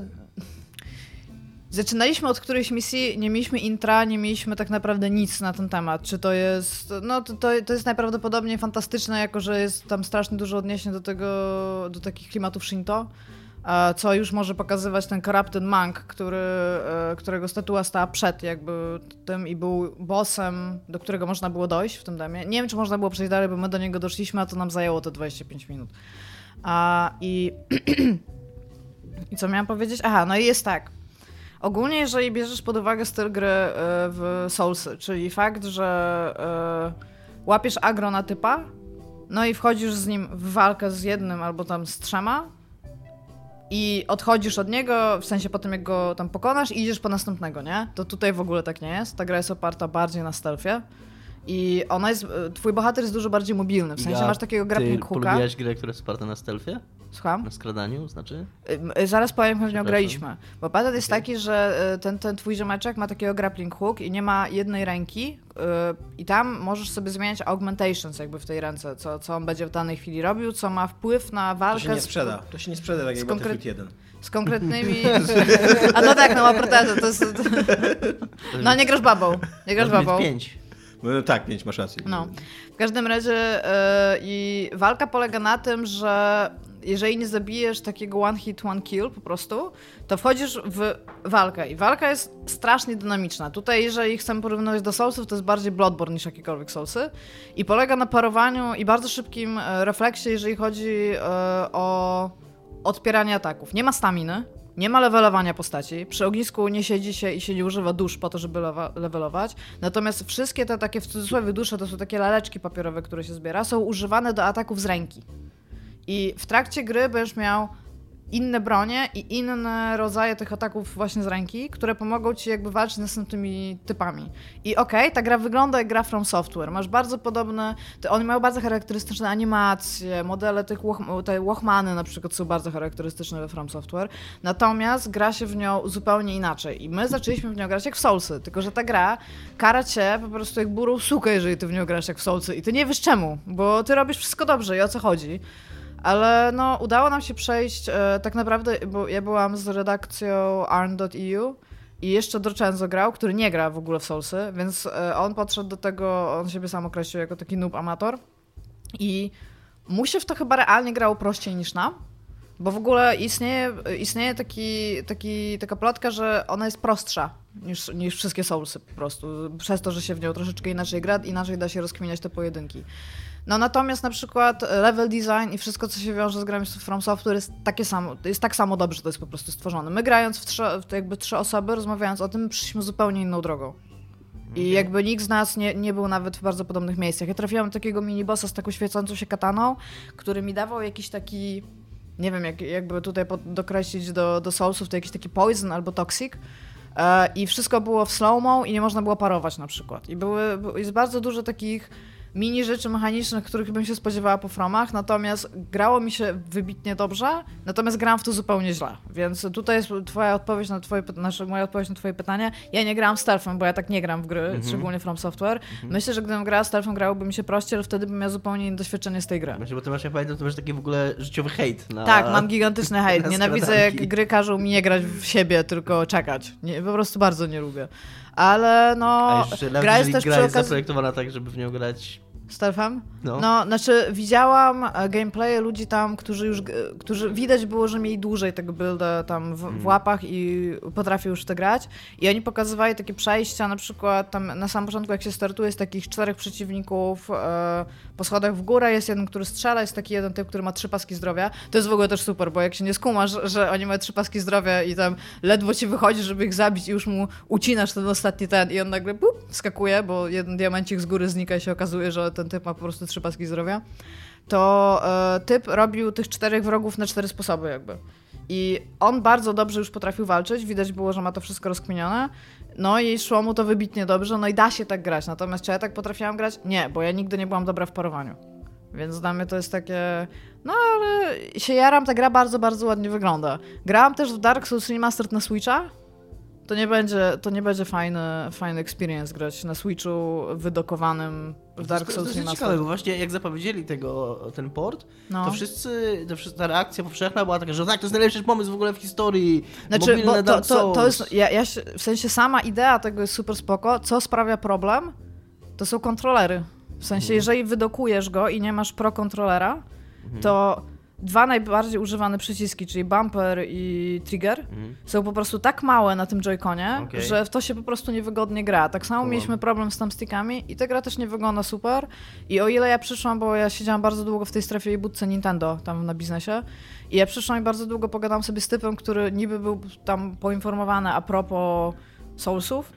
Zaczynaliśmy od którejś misji, nie mieliśmy intra, nie mieliśmy tak naprawdę nic na ten temat. Czy to jest. No, to, to, to jest najprawdopodobniej fantastyczne, jako że jest tam strasznie dużo odniesień do tego, do takich klimatów Shinto co już może pokazywać ten Corrupted Monk, który, e, którego statua stała przed jakby tym i był bossem, do którego można było dojść w tym demie. Nie wiem, czy można było przejść dalej, bo my do niego doszliśmy, a to nam zajęło te 25 minut. A, I, (clears throat) i co miałam powiedzieć? Aha, no i jest tak. Ogólnie, jeżeli bierzesz pod uwagę styl gry e, w Soulsy, czyli fakt, że e, łapiesz agro na typa, no i wchodzisz z nim w walkę z jednym albo tam z trzema, i odchodzisz od niego, w sensie po tym jak go tam pokonasz i idziesz po następnego, nie? To tutaj w ogóle tak nie jest. Ta gra jest oparta bardziej na stealthie. I ona jest, twój bohater jest dużo bardziej mobilny, w sensie ja, masz takiego grappling hooka. Ty grę, która jest oparta na stealthie? Słucham? Na skradaniu, znaczy? Zaraz powiem, nią graliśmy. Bo patent jest okay. taki, że y, ten, ten twój ziomeczek ma takiego grappling hook i nie ma jednej ręki yy, i tam możesz sobie zmieniać augmentations jakby w tej ręce, co, co on będzie w danej chwili robił, co ma wpływ na walkę. To się nie sprzeda. To się nie sprzeda tak jak konkret... 1 z konkretnymi... (laughs) A no tak, no ma protezę, to jest... No nie grasz babą, nie grasz babą. pięć. No, tak, pięć masz rację. No. W każdym razie yy, i walka polega na tym, że jeżeli nie zabijesz takiego one hit, one kill po prostu, to wchodzisz w walkę i walka jest strasznie dynamiczna. Tutaj, jeżeli chcemy porównywać do Soulsów, to jest bardziej Bloodborne niż jakiekolwiek Soulsy i polega na parowaniu i bardzo szybkim e, refleksie, jeżeli chodzi yy, o odpieranie ataków. Nie ma staminy, nie ma levelowania postaci. Przy ognisku nie siedzi się i się nie używa dusz po to, żeby levelować. Natomiast wszystkie te takie w cudzysłowie dusze, to są takie laleczki papierowe, które się zbiera, są używane do ataków z ręki. I w trakcie gry będziesz miał inne bronie i inne rodzaje tych ataków właśnie z ręki, które pomogą ci jakby walczyć z następnymi typami. I okej, okay, ta gra wygląda jak gra From Software. Masz bardzo podobne, te, oni mają bardzo charakterystyczne animacje, modele tych te na przykład są bardzo charakterystyczne we From Software, natomiast gra się w nią zupełnie inaczej. I my zaczęliśmy w nią grać jak w Soulsy, tylko że ta gra kara cię po prostu jak burą sukę, jeżeli ty w nią grasz jak w Soulsy i ty nie wiesz czemu, bo ty robisz wszystko dobrze i o co chodzi. Ale no, udało nam się przejść e, tak naprawdę, bo ja byłam z redakcją arn.eu i jeszcze Dorczenzo grał, który nie gra w ogóle w Soulsy, więc e, on podszedł do tego, on siebie sam określił jako taki noob amator i mu się w to chyba realnie grało prościej niż nam, bo w ogóle istnieje, istnieje taki, taki, taka plotka, że ona jest prostsza niż, niż wszystkie Soulsy po prostu, przez to, że się w nią troszeczkę inaczej gra, inaczej da się rozkminiać te pojedynki. No natomiast na przykład level design i wszystko, co się wiąże z grami From Software jest takie samo, jest tak samo dobrze, że to jest po prostu stworzone. My grając w, trzy, w jakby trzy osoby, rozmawiając o tym, przyszliśmy zupełnie inną drogą. I mhm. jakby nikt z nas nie, nie był nawet w bardzo podobnych miejscach. Ja trafiłam do takiego minibossa z taką świecącą się kataną, który mi dawał jakiś taki, nie wiem, jak, jakby tutaj dokreślić do, do Soulsów, to jakiś taki poison albo toxic. E, I wszystko było w slow-mo i nie można było parować na przykład. I były, jest bardzo dużo takich mini rzeczy mechanicznych, których bym się spodziewała po fromach, natomiast grało mi się wybitnie dobrze, natomiast gram w to zupełnie źle. Więc tutaj jest twoja odpowiedź na twoje, znaczy moja odpowiedź na twoje pytanie. Ja nie gram stealthem, bo ja tak nie gram w gry, mm -hmm. szczególnie From Software. Mm -hmm. Myślę, że gdybym grała stealthem, grałoby mi się prościej, ale wtedy bym miał zupełnie inne doświadczenie z tej gry. Myślę, bo ty masz, ja pamiętam, to masz taki w ogóle życiowy hejt. Na... Tak, mam gigantyczny hejt. (laughs) Nienawidzę, jak gry każą mi nie grać w siebie, tylko czekać. Nie, po prostu bardzo nie lubię. Ale no, A jeszcze, gra jest też gra jest okazji... zaprojektowana tak, żeby w nią grać Stealthem? No. no, znaczy widziałam e, gameplaye ludzi tam, którzy już, którzy widać było, że mieli dłużej tego builda tam w, w mm. łapach i potrafią już to grać i oni pokazywali takie przejścia, na przykład tam na samym początku jak się startuje z takich czterech przeciwników e, po schodach w górę, jest jeden, który strzela, jest taki jeden typ, który ma trzy paski zdrowia. To jest w ogóle też super, bo jak się nie skumasz, że oni mają trzy paski zdrowia i tam ledwo ci wychodzi, żeby ich zabić i już mu ucinasz ten ostatni ten i on nagle pup, skakuje, bo jeden diamencik z góry znika i się okazuje, że ten typ ma po prostu trzy paski zdrowia, to e, typ robił tych czterech wrogów na cztery sposoby jakby. I on bardzo dobrze już potrafił walczyć, widać było, że ma to wszystko rozkminione. No i szło mu to wybitnie dobrze, no i da się tak grać. Natomiast czy ja tak potrafiłam grać? Nie, bo ja nigdy nie byłam dobra w parowaniu. Więc dla mnie to jest takie. No ale się jaram, ta gra bardzo, bardzo ładnie wygląda. Grałam też w Dark Souls Remastered na Switcha to nie będzie, to nie będzie fajny, fajny experience grać na Switchu wydokowanym w Dark Souls. To jest ciekawe, bo właśnie jak zapowiedzieli tego, ten port, no. to wszyscy, to wszyscy, ta reakcja powszechna była taka, że tak, to jest najlepszy pomysł w ogóle w historii. Znaczy, bo to, to, to, jest, ja, ja, w sensie sama idea tego jest super spoko. Co sprawia problem? To są kontrolery. W sensie, mhm. jeżeli wydokujesz go i nie masz pro kontrolera, mhm. to dwa najbardziej używane przyciski, czyli bumper i trigger, mhm. są po prostu tak małe na tym joyconie, okay. że w to się po prostu niewygodnie gra. Tak samo cool. mieliśmy problem z thumbstickami i ta gra też nie wygląda super. I o ile ja przyszłam, bo ja siedziałam bardzo długo w tej strefie i budce Nintendo tam na biznesie, i ja przyszłam i bardzo długo pogadałam sobie z typem, który niby był tam poinformowany a propos Soulsów,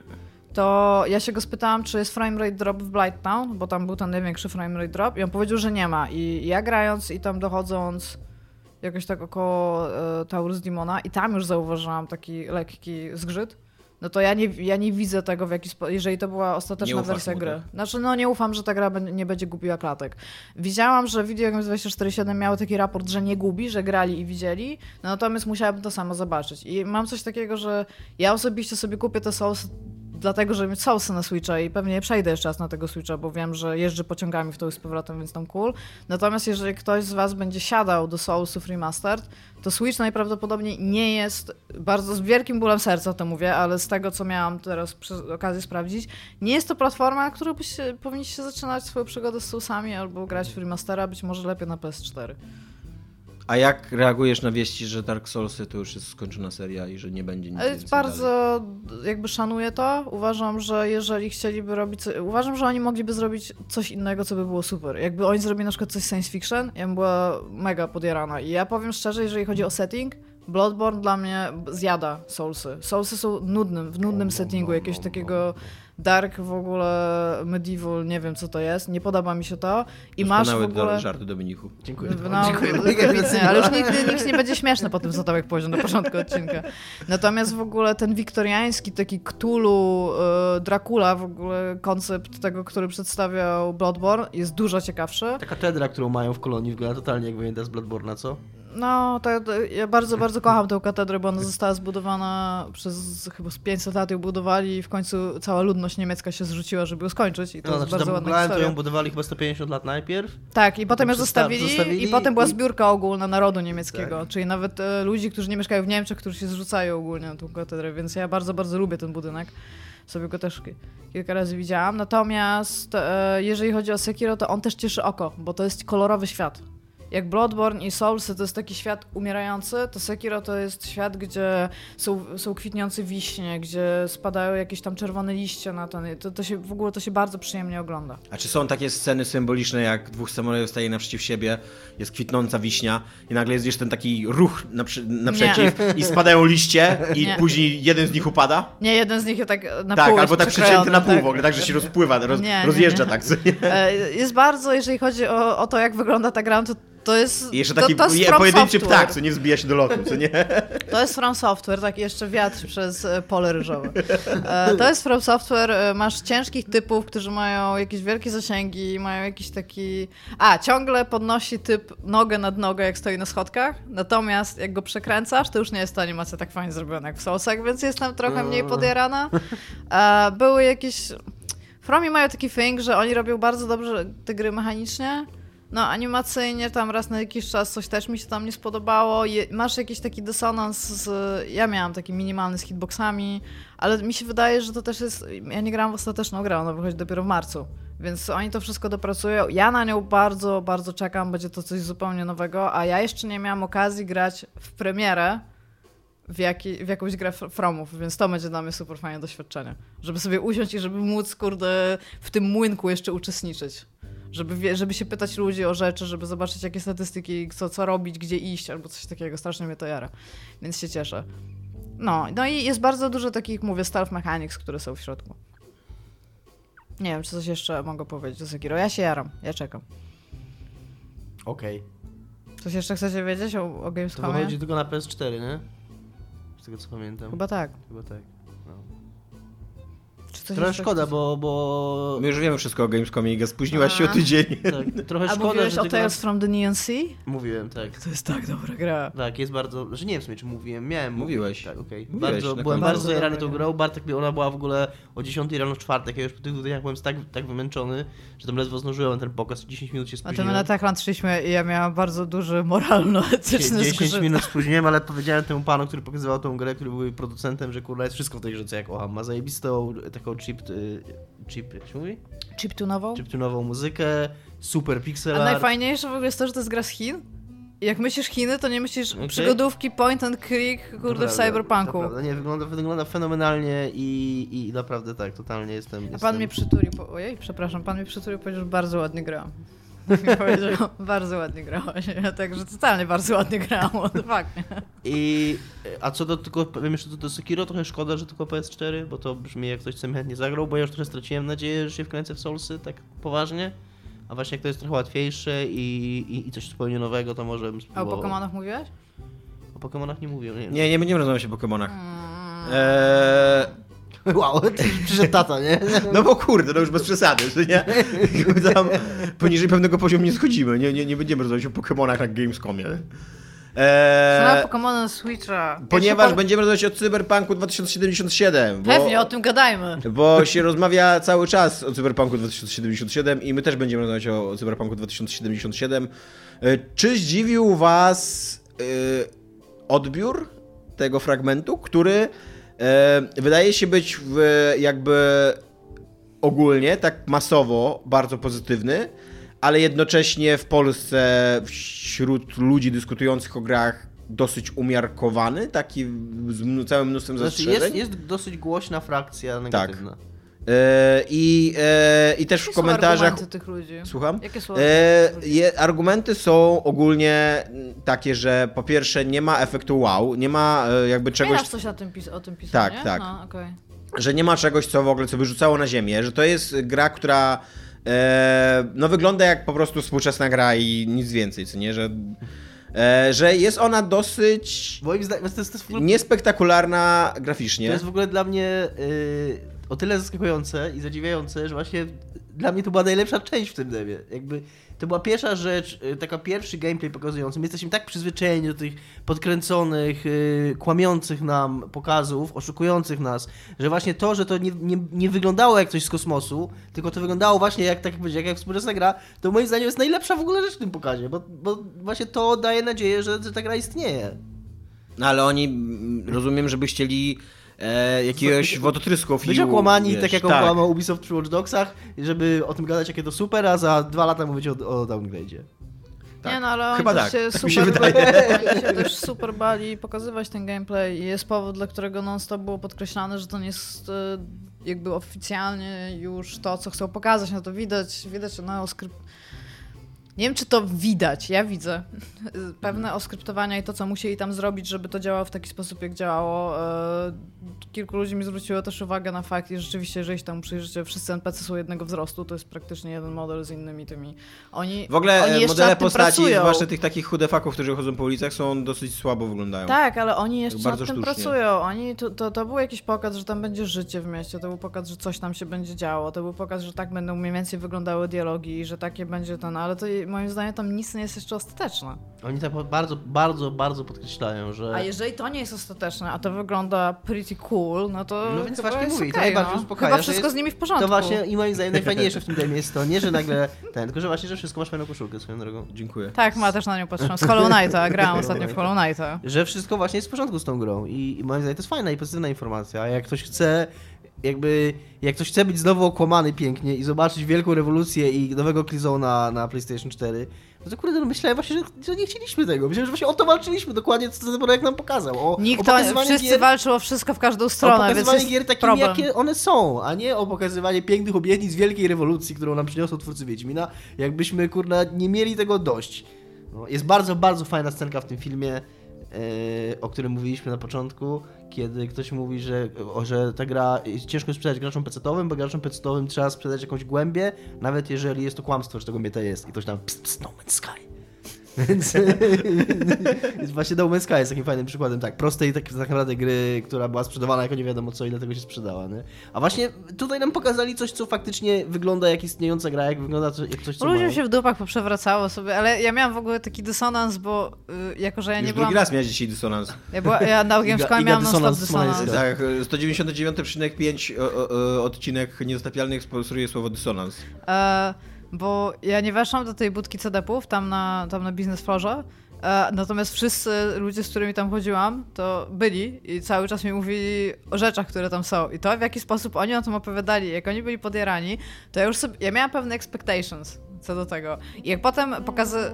to ja się go spytałam, czy jest framerate drop w Blighttown, bo tam był ten największy framerate drop i on powiedział, że nie ma. I ja grając i tam dochodząc jakoś tak około e, Taurus Demona i tam już zauważyłam taki lekki zgrzyt, no to ja nie, ja nie widzę tego w jaki sposób, jeżeli to była ostateczna wersja gry. Tak? Znaczy, no nie ufam, że ta gra nie będzie gubiła klatek. Widziałam, że Video Games 247 miało taki raport, że nie gubi, że grali i widzieli, no natomiast musiałabym to samo zobaczyć. I mam coś takiego, że ja osobiście sobie kupię te Souls dlatego, że Soulsy na Switcha i pewnie przejdę jeszcze raz na tego Switcha, bo wiem, że jeżdżę pociągami w to z powrotem, więc tam cool. Natomiast jeżeli ktoś z was będzie siadał do Soulsów Remastered, to Switch najprawdopodobniej nie jest, bardzo z wielkim bólem serca to mówię, ale z tego, co miałam teraz przy okazji sprawdzić, nie jest to platforma, na byście, powinniście zaczynać swoją przygodę z Soulsami albo grać w remastera, być może lepiej na PS4. A jak reagujesz na wieści, że Dark Soulsy to już jest skończona seria i że nie będzie nic więcej Bardzo dalej? jakby szanuję to. Uważam, że jeżeli chcieliby robić... Uważam, że oni mogliby zrobić coś innego, co by było super. Jakby oni zrobili na przykład coś science fiction, ja bym była mega podjarana. I ja powiem szczerze, jeżeli chodzi o setting, Bloodborne dla mnie zjada Soulsy. Soulsy są nudnym, w nudnym settingu, jakiegoś takiego dark w ogóle, medieval, nie wiem co to jest, nie podoba mi się to. I masz w ogóle... żarty Dominichu. Dziękuję. No, (laughs) Dziękuję. (laughs) Ale już nikt, nikt nie będzie śmieszny po tym, co Tomek powiedział na początku odcinka. Natomiast w ogóle ten wiktoriański, taki Cthulhu, y, Dracula, w ogóle koncept tego, który przedstawiał Bloodborne jest dużo ciekawszy. Ta katedra, którą mają w kolonii wygląda totalnie jak wyjęta z Bloodborne'a, co? No, to, ja bardzo, bardzo kocham tę katedrę, bo ona została zbudowana przez chyba 500 lat ją budowali i w końcu cała ludność niemiecka się zrzuciła, żeby ją skończyć i to no, jest znaczy, bardzo ładna historia. to ją budowali chyba 150 lat najpierw. Tak, i potem ją zostawili, zostawili, i potem była zbiórka ogólna narodu niemieckiego, tak. czyli nawet e, ludzi, którzy nie mieszkają w Niemczech, którzy się zrzucają ogólnie na tą katedrę, więc ja bardzo, bardzo lubię ten budynek sobie go też kilka razy widziałam. Natomiast e, jeżeli chodzi o Sekiro, to on też cieszy oko, bo to jest kolorowy świat jak Bloodborne i Soulsy to jest taki świat umierający, to Sekiro to jest świat, gdzie są, są kwitniące wiśnie, gdzie spadają jakieś tam czerwone liście na ten. To, to się, w ogóle to się bardzo przyjemnie ogląda. A czy są takie sceny symboliczne, jak dwóch samurajów staje naprzeciw siebie, jest kwitnąca wiśnia i nagle jest jeszcze ten taki ruch naprzy, naprzeciw nie. i spadają liście i nie. później jeden z nich upada? Nie, jeden z nich jest tak na tak, pół albo tak przycięty na pół tak. w ogóle, tak, że się rozpływa, roz, nie, rozjeżdża tak. E, jest bardzo, jeżeli chodzi o, o to, jak wygląda ta gra, to to jest. I jeszcze taki to, to jest pojedynczy software. ptak, co nie zbija się do lotu, co nie? To jest From Software, taki jeszcze wiatr przez e, pole ryżowe. E, to jest From Software, e, masz ciężkich typów, którzy mają jakieś wielkie zasięgi, mają jakiś taki. A, ciągle podnosi typ nogę nad nogę, jak stoi na schodkach, natomiast jak go przekręcasz, to już nie jest ta animacja tak fajnie zrobiona jak w Soulsach, więc jestem trochę mniej podjarana. Były jakieś. Fromi mają taki thing, że oni robią bardzo dobrze te gry mechanicznie, no, animacyjnie tam raz na jakiś czas coś też mi się tam nie spodobało. Je, masz jakiś taki dysonans z... Ja miałam taki minimalny z hitboxami, ale mi się wydaje, że to też jest... Ja nie grałam w ostateczną grę, ona wychodzi dopiero w marcu. Więc oni to wszystko dopracują. Ja na nią bardzo, bardzo czekam. Będzie to coś zupełnie nowego, a ja jeszcze nie miałam okazji grać w premierę w, jaki, w jakąś grę Fromów, więc to będzie dla mnie super fajne doświadczenie. Żeby sobie usiąść i żeby móc, kurde, w tym młynku jeszcze uczestniczyć żeby, żeby się pytać ludzi o rzeczy, żeby zobaczyć jakie statystyki, co, co robić, gdzie iść, albo coś takiego. Strasznie mnie to jara, więc się cieszę. No, no i jest bardzo dużo takich, mówię, stealth mechanics, które są w środku. Nie wiem, czy coś jeszcze mogę powiedzieć o Sekiro. Ja się jaram, ja czekam. Okej. Okay. Coś jeszcze chcecie wiedzieć o, o Gamescomie? To wychodzi tylko na PS4, nie? Z tego co pamiętam. Chyba tak. Chyba tak. Trochę szkoda, bo, bo... My już wiemy wszystko o Gamescomie i spóźniłaś się o tydzień. (laughs) Tak, trochę A szkoda, mówiłeś że o Tales from the Neon Sea? Mówiłem, tak. To jest tak dobra gra. Tak, jest bardzo... Że nie wiem w sumie, czy mówiłem. Miałem Mówiłeś. Tak, okej. Okay. Bardzo, byłem bardzo jarany tą grą. Bartek, ona była w ogóle o 10 rano w czwartek. Ja już po tych dwóch dniach byłem tak, tak wymęczony, że tam ledwo zdążyłem ten pokaz. 10 minut się spóźniłem. A to my na Techland szliśmy i ja miałam bardzo duży moralno-etyczny 10 minut spóźniłem, ale powiedziałem temu panu, który pokazywał tą grę, który był producentem, że kurwa jest wszystko w tej grze, co jak kocham. Ma zajebistą taką chip chip, jak się mówi? Chiptunową? Chiptunową muzykę, super pixel A najfajniejsze w ogóle jest to, że to jest gra z Chin? Jak myślisz Chiny, to nie myślisz okay. przygodówki point and click, kurde, prawda, w cyberpunku. Nie, wygląda, wygląda fenomenalnie i, i naprawdę tak, totalnie jestem... A pan jestem... mnie przytulił, po... ojej, przepraszam, pan mnie przytulił, powiedział, że bardzo ładnie grałam. (laughs) powiedział, bardzo ładnie grałaś. Także totalnie bardzo ładnie grałam, fakt. I, a co do tylko, powiem jeszcze co do Sekiro, trochę szkoda, że tylko PS4, bo to brzmi jak ktoś co chętnie zagrał, bo ja już trochę straciłem nadzieję, że się wkręcę w Soulsy tak poważnie. A właśnie jak to jest trochę łatwiejsze i, i, i coś zupełnie nowego, to może bym spróbował. A o Pokémonach mówiłeś? O Pokémonach nie mówię. Nie, nie, nie, nie rozmawiam się o Pokémonach. Hmm. Eee, Wow, (laughs) przyszedł tata, nie? No bo kurde, no już bez przesady, że nie? Tam poniżej pewnego poziomu nie schodzimy, nie, nie, nie będziemy rozmawiać o Pokémonach na Gamescomie. Eee, Pokémon Switcha. Ponieważ będziemy rozmawiać o Cyberpunku 2077. Bo, Pewnie, o tym gadajmy. Bo się rozmawia cały czas o Cyberpunku 2077 i my też będziemy rozmawiać o Cyberpunku 2077. E, czy zdziwił was yy, odbiór tego fragmentu, który wydaje się być w, jakby ogólnie, tak masowo, bardzo pozytywny, ale jednocześnie w Polsce wśród ludzi dyskutujących o grach dosyć umiarkowany, taki z całym mnóstwem znaczy zastrzeżeń. Jest, jest dosyć głośna frakcja negatywna. Tak. E, I, e, I też Jakie w komentarzach. Są tych ludzi? Słucham? Jakie są e, je, argumenty są ogólnie takie, że po pierwsze nie ma efektu wow, nie ma jakby czegoś. Mielasz coś o tym, pis o tym pisał, Tak, nie? tak. No, okay. Że nie ma czegoś, co w ogóle co wyrzucało na ziemię, że to jest gra, która e, no wygląda jak po prostu współczesna gra i nic więcej, co nie, że e, że jest ona dosyć Moim zdaniem to jest, to jest ogóle... niespektakularna graficznie. To jest w ogóle dla mnie yy, o tyle zaskakujące i zadziwiające, że właśnie dla mnie to była najlepsza część w tym demie. Jakby to była pierwsza rzecz, y, taka pierwszy gameplay pokazujący. My jesteśmy tak przyzwyczajeni do tych podkręconych, yy, kłamiących nam pokazów, oszukujących nas, że właśnie to, że to nie, nie, nie wyglądało jak coś z kosmosu, tylko to wyglądało właśnie jak, tak jak, jak współczesna gra, to moim zdaniem jest najlepsza w ogóle rzecz w tym pokazie, bo, bo właśnie to daje nadzieję, że, że ta gra istnieje. No ale oni, mm, rozumiem, żeby chcieli e, jakiegoś wodotrysku Być okłamani, wiesz, tak jak tak. okłamał Ubisoft przy Watch Dogsach, żeby o tym gadać, jakie to super, a za dwa lata mówić o, o downgrade'zie. Tak. Nie no, ale Chyba tak, się tak super, mi się wydaje. Oni się też super bali pokazywać ten gameplay i jest powód, dla którego non-stop było podkreślane, że to nie jest e, jakby oficjalnie już to, co chcą pokazać, no to widać, widać na oskryp nie wiem, czy to widać, ja widzę pewne oskryptowania i to, co musieli tam zrobić, żeby to działało w taki sposób, jak działało. E, kilku ludzi mi zwróciło też uwagę na fakt, i rzeczywiście, jeżeli tam przyjrzycie, wszyscy NPC są jednego wzrostu, to jest praktycznie jeden model z innymi tymi. Oni, w ogóle oni modele postaci, pracują. zwłaszcza tych takich chudefaków, którzy chodzą po ulicach, są dosyć słabo wyglądają. Tak, ale oni jeszcze tak nad tym sztucznie. pracują. Oni, to, to, to był jakiś pokaz, że tam będzie życie w mieście, to był pokaz, że coś tam się będzie działo, to był pokaz, że tak będą mniej więcej wyglądały dialogi i że takie będzie ten, ale to moim zdaniem tam nic nie jest jeszcze ostateczne. Oni tak bardzo, bardzo, bardzo podkreślają, że... A jeżeli to nie jest ostateczne, a to wygląda pretty cool, no to No więc właśnie mówi, okay, to najbardziej no. uspokaja. Chyba wszystko jest, z nimi w porządku. To właśnie i moim zdaniem najfajniejsze w tym game jest to, nie, że nagle ten, tylko że właśnie, że wszystko masz fajną koszulkę swoją drogą. Dziękuję. Tak, ma też na nią patrzyłam. Z Hollow Knighta, (laughs) grałam ostatnio w Hollow Knighta. Że wszystko właśnie jest w porządku z tą grą i, i moim zdaniem to jest fajna i pozytywna informacja. A jak ktoś chce jakby, jak ktoś chce być znowu okłamany pięknie i zobaczyć wielką rewolucję i nowego Killzone'a na PlayStation 4, no to kurde, no myślałem właśnie, że, nie chcieliśmy tego. Myślałem, że właśnie o to walczyliśmy dokładnie, co ten jak nam pokazał. O, Nikt o to, wszyscy gier, walczą o wszystko w każdą stronę, o pokazywanie gier takimi, problem. jakie one są, a nie o pokazywanie pięknych obietnic wielkiej rewolucji, którą nam przyniosą twórcy Wiedźmina, jakbyśmy, kurde, nie mieli tego dość. No, jest bardzo, bardzo fajna scenka w tym filmie, o którym mówiliśmy na początku, kiedy ktoś mówi, że, że ta gra ciężko jest sprzedać graczom PC-owym, bo graczom PC-owym trzeba sprzedać jakąś głębię, nawet jeżeli jest to kłamstwo, że tego meta jest. I ktoś tam pst, pst, no Man's Sky. Więc, (laughs) więc właśnie No Man's Sky jest takim fajnym przykładem tak prostej tak, tak naprawdę gry, która była sprzedawana jako nie wiadomo co i dlatego się sprzedała. Nie? A właśnie tutaj nam pokazali coś, co faktycznie wygląda jak istniejąca gra, jak wygląda to, jak coś, co Ludziom się w dupach poprzewracało sobie, ale ja miałam w ogóle taki dysonans, bo y, jako, że ja Już nie byłam... drugi raz miałeś dzisiaj dysonans. Ja, była, ja na Gamescomie miałam dysonans, dysonans. Tak, 199,5 odcinek Niezatapialnych sponsoruje słowo dysonans. E bo ja nie weszłam do tej budki CDP-ów tam na, tam na biznes florze, natomiast wszyscy ludzie, z którymi tam chodziłam, to byli i cały czas mi mówili o rzeczach, które tam są. I to, w jaki sposób oni o tym opowiadali, jak oni byli podjarani, to ja już sobie, ja miałam pewne expectations co do tego. I jak potem pokazy...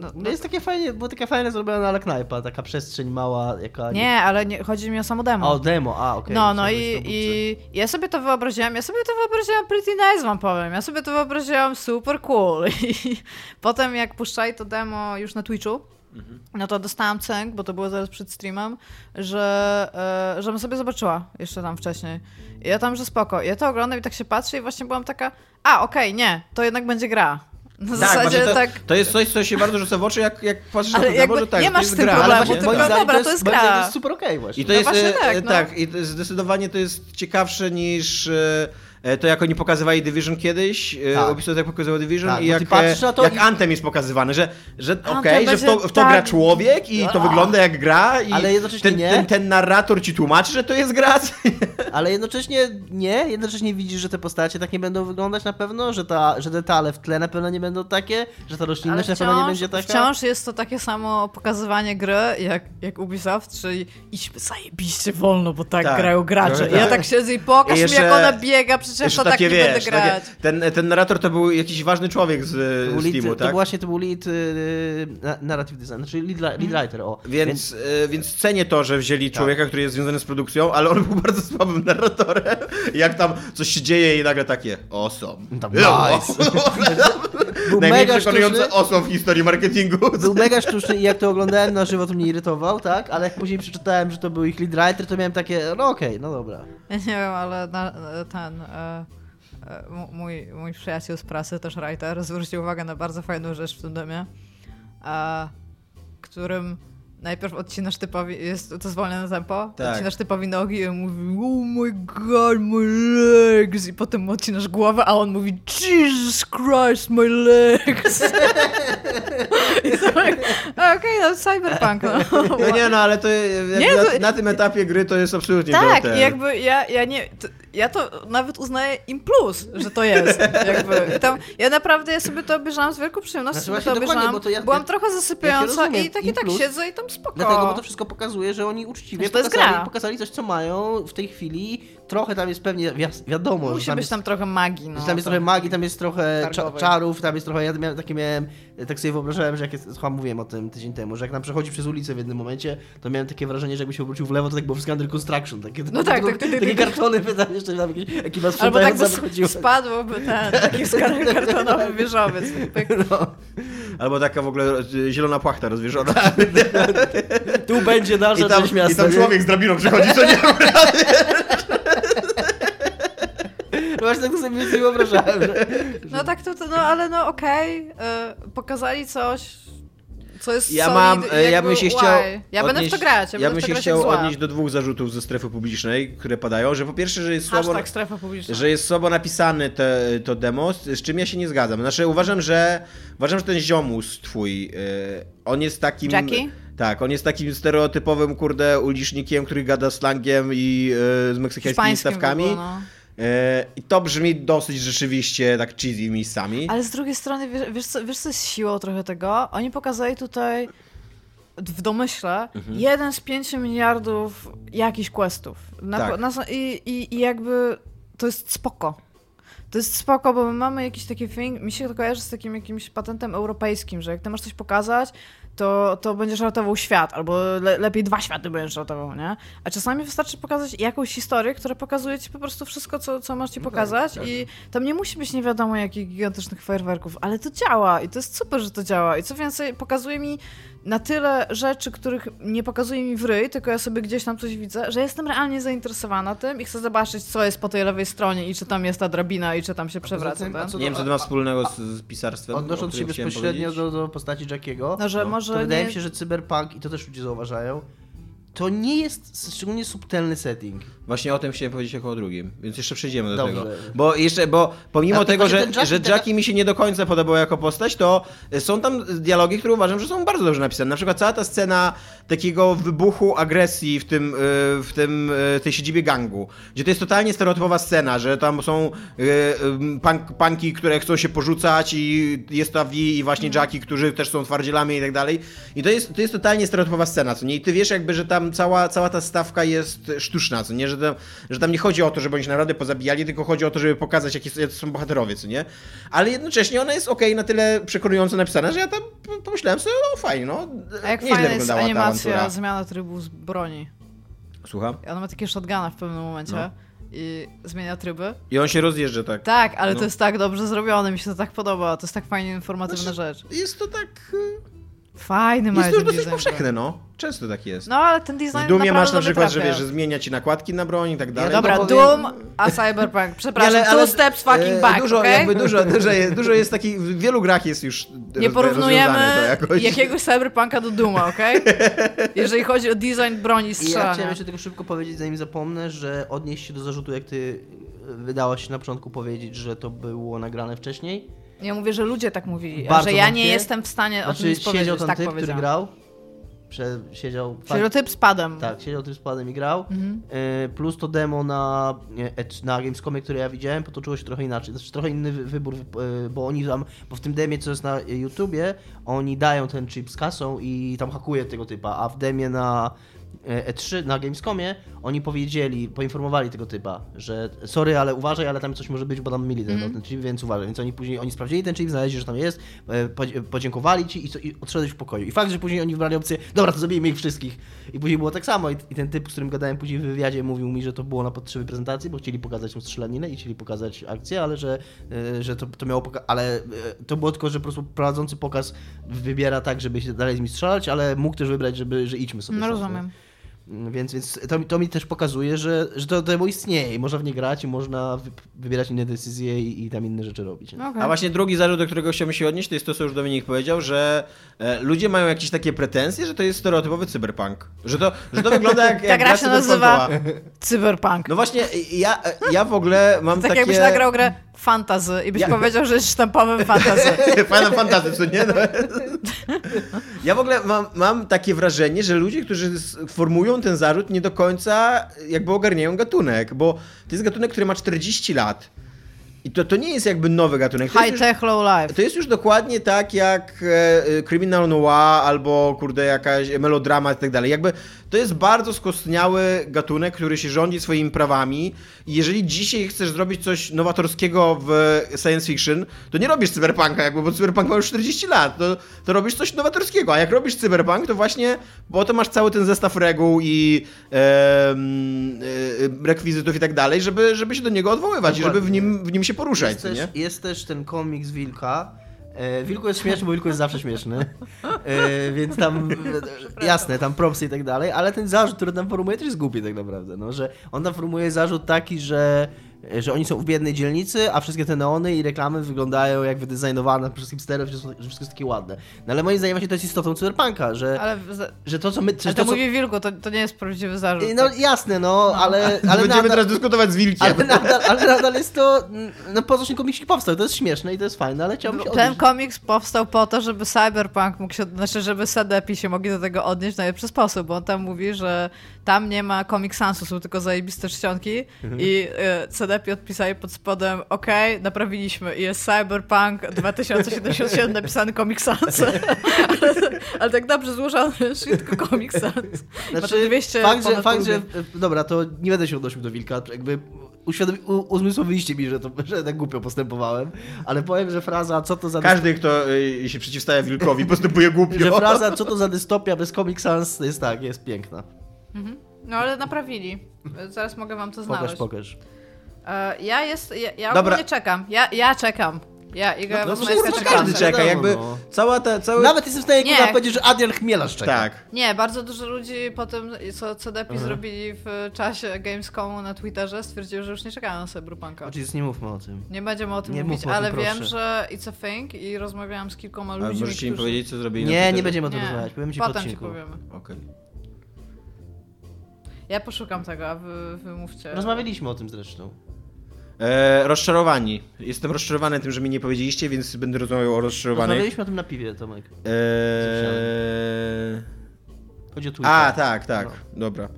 No, no, jest takie fajnie, bo taka fajna zrobiona ale knajpa, taka przestrzeń mała, jaka... Nie, ale nie, chodzi mi o samo demo. O, demo, a okej. Okay. No, no i, i ja sobie to wyobraziłam, ja sobie to wyobraziłam pretty nice, wam powiem. Ja sobie to wyobraziłam super cool. (laughs) I potem jak puszczali to demo już na Twitchu, mhm. no to dostałam cęk, bo to było zaraz przed streamem, że, e, żebym sobie zobaczyła jeszcze tam wcześniej. I ja tam, że spoko. Ja to oglądam i tak się patrzę i właśnie byłam taka, a okej, okay, nie, to jednak będzie gra. Na tak, zasadzie to, tak... To jest coś, co się bardzo rzuca w oczy, jak, jak patrzysz Ale na to, że tak, nie masz z tym gra, problemu, tylko moim dobra, to jest gra. To jest super okej okay właśnie. I to no jest, właśnie tak, no. tak, i to jest, zdecydowanie to jest ciekawsze niż e, E, to jak oni pokazywali Division kiedyś, e, tak. Ubisoft jak pokazywał Division tak, i jak, e, jak i... Anthem jest pokazywany, że, że okej, okay, że w to, w to tak. gra człowiek i to wygląda jak gra i ale jednocześnie ten, nie. Ten, ten, narrator ci tłumaczy, że to jest gra. (laughs) Ale jednocześnie nie, jednocześnie widzisz, że te postacie tak nie będą wyglądać na pewno, że, ta, że detale w tle na pewno nie będą takie, że ta roślinność na pewno nie będzie taka. Wciąż jest to takie samo pokazywanie gry jak, jak Ubisoft, czyli idźmy zajebiście wolno, bo tak, tak. grają gracze. Ja tak siedzę i pokaż I jeszcze... mi jak ona biega, przecież Jeszcze to takie, tak nie wiesz, będę grać. Takie, ten, ten narrator to był jakiś ważny człowiek z, to z Steamu, lead, tak? To właśnie to był lead y, narrative design, znaczy lead, lead writer, o. Więc, więc... Y, więc cenię to, że wzięli tak. człowieka, który jest związany z produkcją, ale on był (laughs) bardzo słabym narratorem. Jak tam coś się dzieje i nagle takie awesome. Tam, nice. (laughs) był mega przekonujący awesome w historii marketingu. Był mega sztuczny i jak to oglądałem na żywo, to mnie irytował, tak? Ale jak później przeczytałem, że to był ich lead writer, to miałem takie, no okej, okay, no dobra. Ja nie wiem, ale na, ten... E, e, mój, mój przyjaciel z prasy, też writer, zwrócił uwagę na bardzo fajną rzecz w tym domie, którym najpierw odcinasz typowi, jest to zwolnione tempo, tak. odcinasz typowi nogi i on mówi oh my god, my legs i potem odcinasz głowę, a on mówi Jesus Christ, my legs (laughs) i to tak, okej, okay, no cyberpunk, no. no. nie, no ale to, nie, to... Na, na, tym etapie gry to jest absolutnie Tak, jakby ja, ja nie, to, ja to nawet uznaję im plus, że to jest. (laughs) Jakby. Tam, ja naprawdę ja sobie to obejrzałam z wielką przyjemnością, znaczy, to obejrzałam. To ja, Byłam trochę zasypiająca ja i tak i tak siedzę i tam spoko. Dlatego, bo to wszystko pokazuje, że oni uczciwie pokazali, pokazali coś, co mają w tej chwili trochę tam jest pewnie wi wiadomo. Musi być jest, tam trochę magii. No, tam jest trochę magii, tam jest trochę cza czarów, tam jest trochę. Ja miałem, takie miałem, tak sobie wyobrażałem, że jak jest, chyba mówiłem o tym tydzień temu, że jak nam przechodzi przez ulicę w jednym momencie, to miałem takie wrażenie, że jakby się obrócił w lewo, to tak było wszystko under construction. Takie, no tak, tak, tak, takie kartony jeszcze tam jakieś ekipa Albo tak by spadłoby ten (laughs) taki kartonowy wieżowiec. No. Albo taka w ogóle e, zielona płachta rozwierzona. (laughs) tu będzie nasza I tam, miasta, I tam człowiek z drabiną przychodzi, co nie (laughs) Właśnie tak sobie nie wyobrażałem. Że... (laughs) No tak, to, to, no ale no okej, okay. pokazali coś, co jest ja solid, mam, e, ja bym się chciał Ja odnieść, będę w to grać. Ja, ja bym się chciał odnieść do dwóch zarzutów ze strefy publicznej, które padają, że po pierwsze, że jest słabo, że jest słabo napisany te, to demo, z czym ja się nie zgadzam. Znaczy uważam, że uważam, że ten ziomus twój, yy, on jest takim... Jackie? Tak, on jest takim stereotypowym, kurde, ulicznikiem, który gada slangiem i yy, z meksykańskimi stawkami. Było, no. E, I to brzmi dosyć rzeczywiście tak cheesy miejscami. Ale z drugiej strony, wiesz, wiesz, co, wiesz co jest siłą trochę tego? Oni pokazali tutaj w domyśle mhm. jeden z pięciu miliardów jakichś questów. Na, tak. na, i, i, I jakby to jest spoko. To jest spoko, bo my mamy jakiś taki thing, mi się to kojarzy z takim jakimś patentem europejskim, że jak ty masz coś pokazać, to, to będziesz ratował świat, albo le, lepiej dwa światy będziesz ratował, nie? A czasami wystarczy pokazać jakąś historię, która pokazuje ci po prostu wszystko, co, co masz ci no tak, pokazać tak, tak. i tam nie musi być nie wiadomo jakich gigantycznych fajerwerków, ale to działa i to jest super, że to działa i co więcej, pokazuje mi na tyle rzeczy, których nie pokazuje mi w ryj, tylko ja sobie gdzieś tam coś widzę, że jestem realnie zainteresowana tym i chcę zobaczyć, co jest po tej lewej stronie i czy tam jest ta drabina i czy tam się przewraca. Tym, nie wiem, co to ma wspólnego z, z pisarstwem. Odnosząc się bezpośrednio do, do, postaci Jackiego, no, że no, może to wydaje mi się, że cyberpunk, i to też ludzie zauważają, to nie jest szczególnie subtelny setting. Właśnie o tym chciałem powiedzieć jako o drugim, więc jeszcze przejdziemy do Dobrze. tego. Bo jeszcze, bo pomimo tego, że, Jackie, że Jackie mi się nie do końca podobał jako postać, to są tam dialogi, które uważam, że są bardzo dobrze napisane. Na przykład cała ta scena takiego wybuchu agresji w tym, y, w tym y, tej siedzibie gangu, gdzie to jest totalnie stereotypowa scena, że tam są y, punk, punki, które chcą się porzucać i jest ta V i właśnie mhm. Jackie, którzy też są twardzielami i tak dalej. I to jest, to jest totalnie stereotypowa scena, co nie? I ty wiesz jakby, że tam cała, cała ta stawka jest sztuczna, co nie? Że że tam, że tam nie chodzi o to, żeby oni się naprawdę pozabijali, tylko chodzi o to, żeby pokazać, jakie są bohaterowie, co nie? Ale jednocześnie ona jest okej, okay, na tyle przekonująco napisana, że ja tam pomyślałem sobie, no fajnie, no. A jak fajna jest animacja, zmiana trybu z broni. Słucham? Ona ma takie shotguna w pewnym momencie. No i zmienia tryby. I on się rozjeżdża, tak. Tak, ale no. to jest tak dobrze zrobione, mi się to tak podoba. To jest tak fajnie informatywna znaczy, rzecz. Jest to tak. Fajny Jest to już dosyć powszechne, no. Często tak jest. No, ale ten design W Dumie masz na przykład, że, wiesz, że zmienia ci nakładki na broń i tak dalej. Ja, dobra, no, Doom, a Cyberpunk. (laughs) Przepraszam, ale, ale, two steps fucking back, Dużo, okay? jakby dużo, (laughs) dużo, jest, dużo jest takich, w wielu grach jest już Nie porównujemy jakiegoś Cyberpunka do Duma, okej? Okay? (laughs) Jeżeli chodzi o design broni strzelania. Ja chciałem jeszcze tylko szybko powiedzieć, zanim zapomnę, że odnieść się do zarzutu, jak ty wydałaś się na początku powiedzieć, że to było nagrane wcześniej. Ja mówię, że ludzie tak mówili, Bardzo że ja nie jestem w stanie znaczy, o tym nic powiedzieć, ten tak typ, który grał, Prze siedział... Siedział typ z padem. Tak, siedział typ z padem i grał. Mhm. Y plus to demo na, na Gamescomie, które ja widziałem, potoczyło się trochę inaczej. Znaczy trochę inny wybór, y bo oni tam, bo w tym demie, co jest na YouTubie, oni dają ten chip z kasą i tam hakuje tego typa, a w demie na E3 na Gamescomie, oni powiedzieli, poinformowali tego typa, że sorry, ale uważaj, ale tam coś może być, bo tam mieli ten, mm. ten chip, więc uważaj. Więc oni później, oni sprawdzili ten chip, znaleźli, że tam jest, e, podziękowali ci i, co, i odszedłeś w pokoju. I fakt, że później oni wybrali opcję, dobra, to zabijmy ich wszystkich. I później było tak samo i, i ten typ, z którym gadałem później w wywiadzie, mówił mi, że to było na potrzeby prezentacji, bo chcieli pokazać tą strzelaninę i chcieli pokazać akcję, ale że, e, że to, to miało poka- ale to było tylko, że po prostu prowadzący pokaz wybiera tak, żeby się dalej z nimi strzelać, ale mógł też wybrać, żeby, że idźmy sobie. No rozumiem. Więc, więc to, to mi też pokazuje, że, że to demo istnieje i można w nie grać i można wybierać inne decyzje i, i tam inne rzeczy robić. Okay. A właśnie drugi zarzut, do którego chciałbym się odnieść, to jest to, co już Dominik powiedział, że e, ludzie mają jakieś takie pretensje, że to jest stereotypowy cyberpunk. Że to, że to wygląda jak, (laughs) jak Ta gra się nazywa cyberpunk. No właśnie, ja, ja w ogóle mam tak takie... Tak jakbyś nagrał grę fantazy i byś ja... powiedział, że jest sztampowym fantazy. Final (laughs) fantazy, co nie? No. Ja w ogóle mam, mam takie wrażenie, że ludzie, którzy formują ten zarzut, nie do końca jakby ogarniają gatunek, bo to jest gatunek, który ma 40 lat. I to, to nie jest jakby nowy gatunek. To High tech, low life. To jest już dokładnie tak jak e, Criminal Noir albo kurde jakaś melodrama i tak dalej. Jakby to jest bardzo skostniały gatunek, który się rządzi swoimi prawami i jeżeli dzisiaj chcesz zrobić coś nowatorskiego w science fiction, to nie robisz cyberpunka jakby, bo cyberpunk ma już 40 lat. To, to robisz coś nowatorskiego, a jak robisz cyberpunk, to właśnie, bo to masz cały ten zestaw reguł i e, e, rekwizytów i tak dalej, żeby, żeby się do niego odwoływać Dokładnie. i żeby w nim, w nim się poruszać. Jest, też, jest też ten komiks Wilka. E, Wilku jest śmieszny, bo Wilku jest zawsze śmieszny. E, więc tam, jasne, tam propsy i tak dalej, ale ten zarzut, który tam formuje, też jest głupi tak naprawdę. No, że on tam formuje zarzut taki, że że oni są w biednej dzielnicy, a wszystkie te neony i reklamy wyglądają jak wydizajnowane przez hipsterów, że, że wszystko jest takie ładne. No ale moim zdaniem właśnie to jest istotą cyberpunka, że, ale, że to co my... Że ale to, to mówi Wilku, to, to nie jest prawdziwy zarzut. No tak? jasne, no, no. ale... (laughs) ale Będziemy nadal, teraz dyskutować z Wilkiem. Ale nadal, ale nadal jest to... No po co komiksik powstał, to jest śmieszne i to jest fajne, ale chciałbym się Ten odnieść. komiks powstał po to, żeby Cyberpunk mógł się... Znaczy, żeby Sedepi się mogli do tego odnieść w najlepszy sposób, bo on tam mówi, że tam nie ma Comic Sansu, są tylko zajebiste czcionki mhm. i y, CDP odpisali pod spodem ok, naprawiliśmy i jest Cyberpunk 2077 napisany Comic Sans. (laughs) ale, ale, tak dobrze złożony shit Comic Sans. Znaczy, 200 fakt, że, fakt że, dobra, to nie będę się odnosił do Wilka, jakby uświadomi, uzmysłowiliście mi, że, to, (laughs) że tak głupio postępowałem, ale powiem, że fraza co to za... Każdy, kto y, się przeciwstawia Wilkowi postępuje głupio. Że fraza co to za dystopia bez Comic Sans jest tak, jest piękna. Mhm. No ale naprawili. Zaraz mogę wam to znaleźć. Pokaż, pokaż. E, ja jest, ja, ja Dobra. czekam. Ja, ja czekam. Ja, Iga no, no, no, każdy czeka, jakby no. cała ta... Cały... Nawet jestem w stanie nie. powiedzieć, że Adrian Chmielarz czeka. Tak. Nie, bardzo dużo ludzi po tym, co CDP mhm. zrobili w czasie Gamescomu na Twitterze, stwierdziło, że już nie czekają na Cyberpunka. Oczywiście nie mówmy o tym. Nie będziemy o tym nie mówić, ale tym, wiem, że it's a thing i rozmawiałam z kilkoma ludźmi, A możecie im powiedzieć, co zrobili Nie, nie będziemy o tym rozmawiać, powiemy ci Potem ci powiemy. Okej. Okay. Ja poszukam tego, a wy, wy mówcie. Rozmawialiśmy o tym zresztą. E, rozczarowani. Jestem rozczarowany tym, że mi nie powiedzieliście, więc będę rozmawiał o rozczarowanych. Rozmawialiśmy o tym na piwie, Tomek. Eee... Chodzi o Twitter. A, tak, tak. No. Dobra.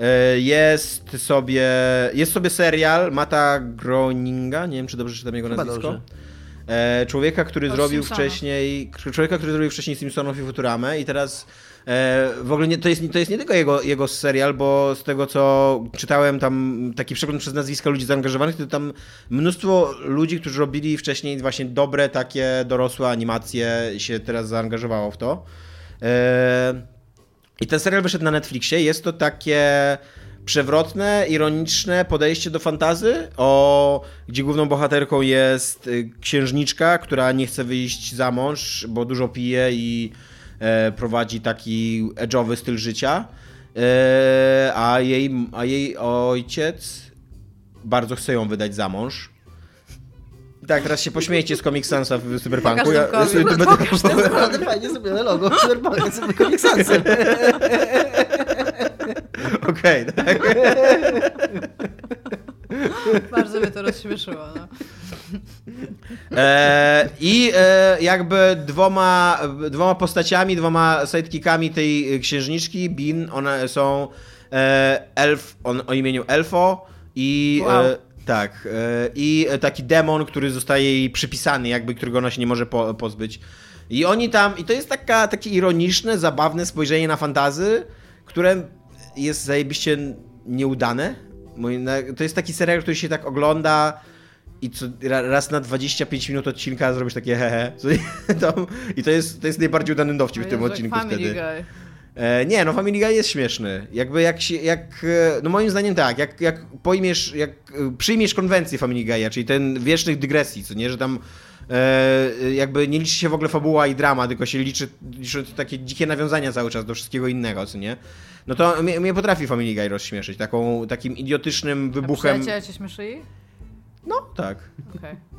E, jest sobie, jest sobie serial Mata Groninga, nie wiem czy dobrze czytam jego Chyba nazwisko. Dobrze. E, człowieka, który o zrobił Simpsonów. wcześniej, człowieka, który zrobił wcześniej Simpsonów i Futuramę i teraz w ogóle nie, to, jest, to jest nie tylko jego, jego serial, bo z tego co czytałem tam taki przegląd przez nazwiska ludzi zaangażowanych, to tam mnóstwo ludzi, którzy robili wcześniej właśnie dobre, takie dorosłe animacje się teraz zaangażowało w to. E, I ten serial wyszedł na Netflixie. Jest to takie przewrotne, ironiczne podejście do fantazy, o, gdzie główną bohaterką jest y, księżniczka, która nie chce wyjść za mąż, bo dużo pije i e, prowadzi taki edge'owy styl życia, e, a, jej, a jej ojciec bardzo chce ją wydać za mąż. Tak, teraz się pośmiejcie z Comic Sansa w Cyberpunku. Ja, ja sobie to będę... Naprawdę fajnie zrobione logo Cyberpunka z Comic Sansem. (laughs) Okej, okay, tak. (laughs) (laughs) Bardzo mnie to rozśmieszyło. No. E, I e, jakby dwoma, dwoma postaciami, dwoma sidekickami tej księżniczki, Bin, one są e, elf on, o imieniu Elfo i... E, wow. tak, e, i taki demon, który zostaje jej przypisany, jakby którego ona się nie może po, pozbyć. I oni tam, i to jest taka, takie ironiczne, zabawne spojrzenie na fantazy, które jest zajebiście nieudane. To jest taki serial, który się tak ogląda i co, raz na 25 minut odcinka zrobisz takie hehe. (laughs) I to jest, to jest najbardziej udany dowcip w tym odcinku wtedy. Guy. E, nie, no Family Guy jest śmieszny. Jakby jak się, jak, e, no moim zdaniem tak, jak, jak pojmiesz, jak e, przyjmiesz konwencję Family Guy'a, czyli ten wiecznych dygresji, co nie, że tam e, jakby nie liczy się w ogóle fabuła i drama, tylko się liczy, liczy takie dzikie nawiązania cały czas do wszystkiego innego, co nie? No to mnie, mnie potrafi Family Guy rozśmieszyć, taką, takim idiotycznym wybuchem. A cię śmieszyli? No, tak. Okej. Okay.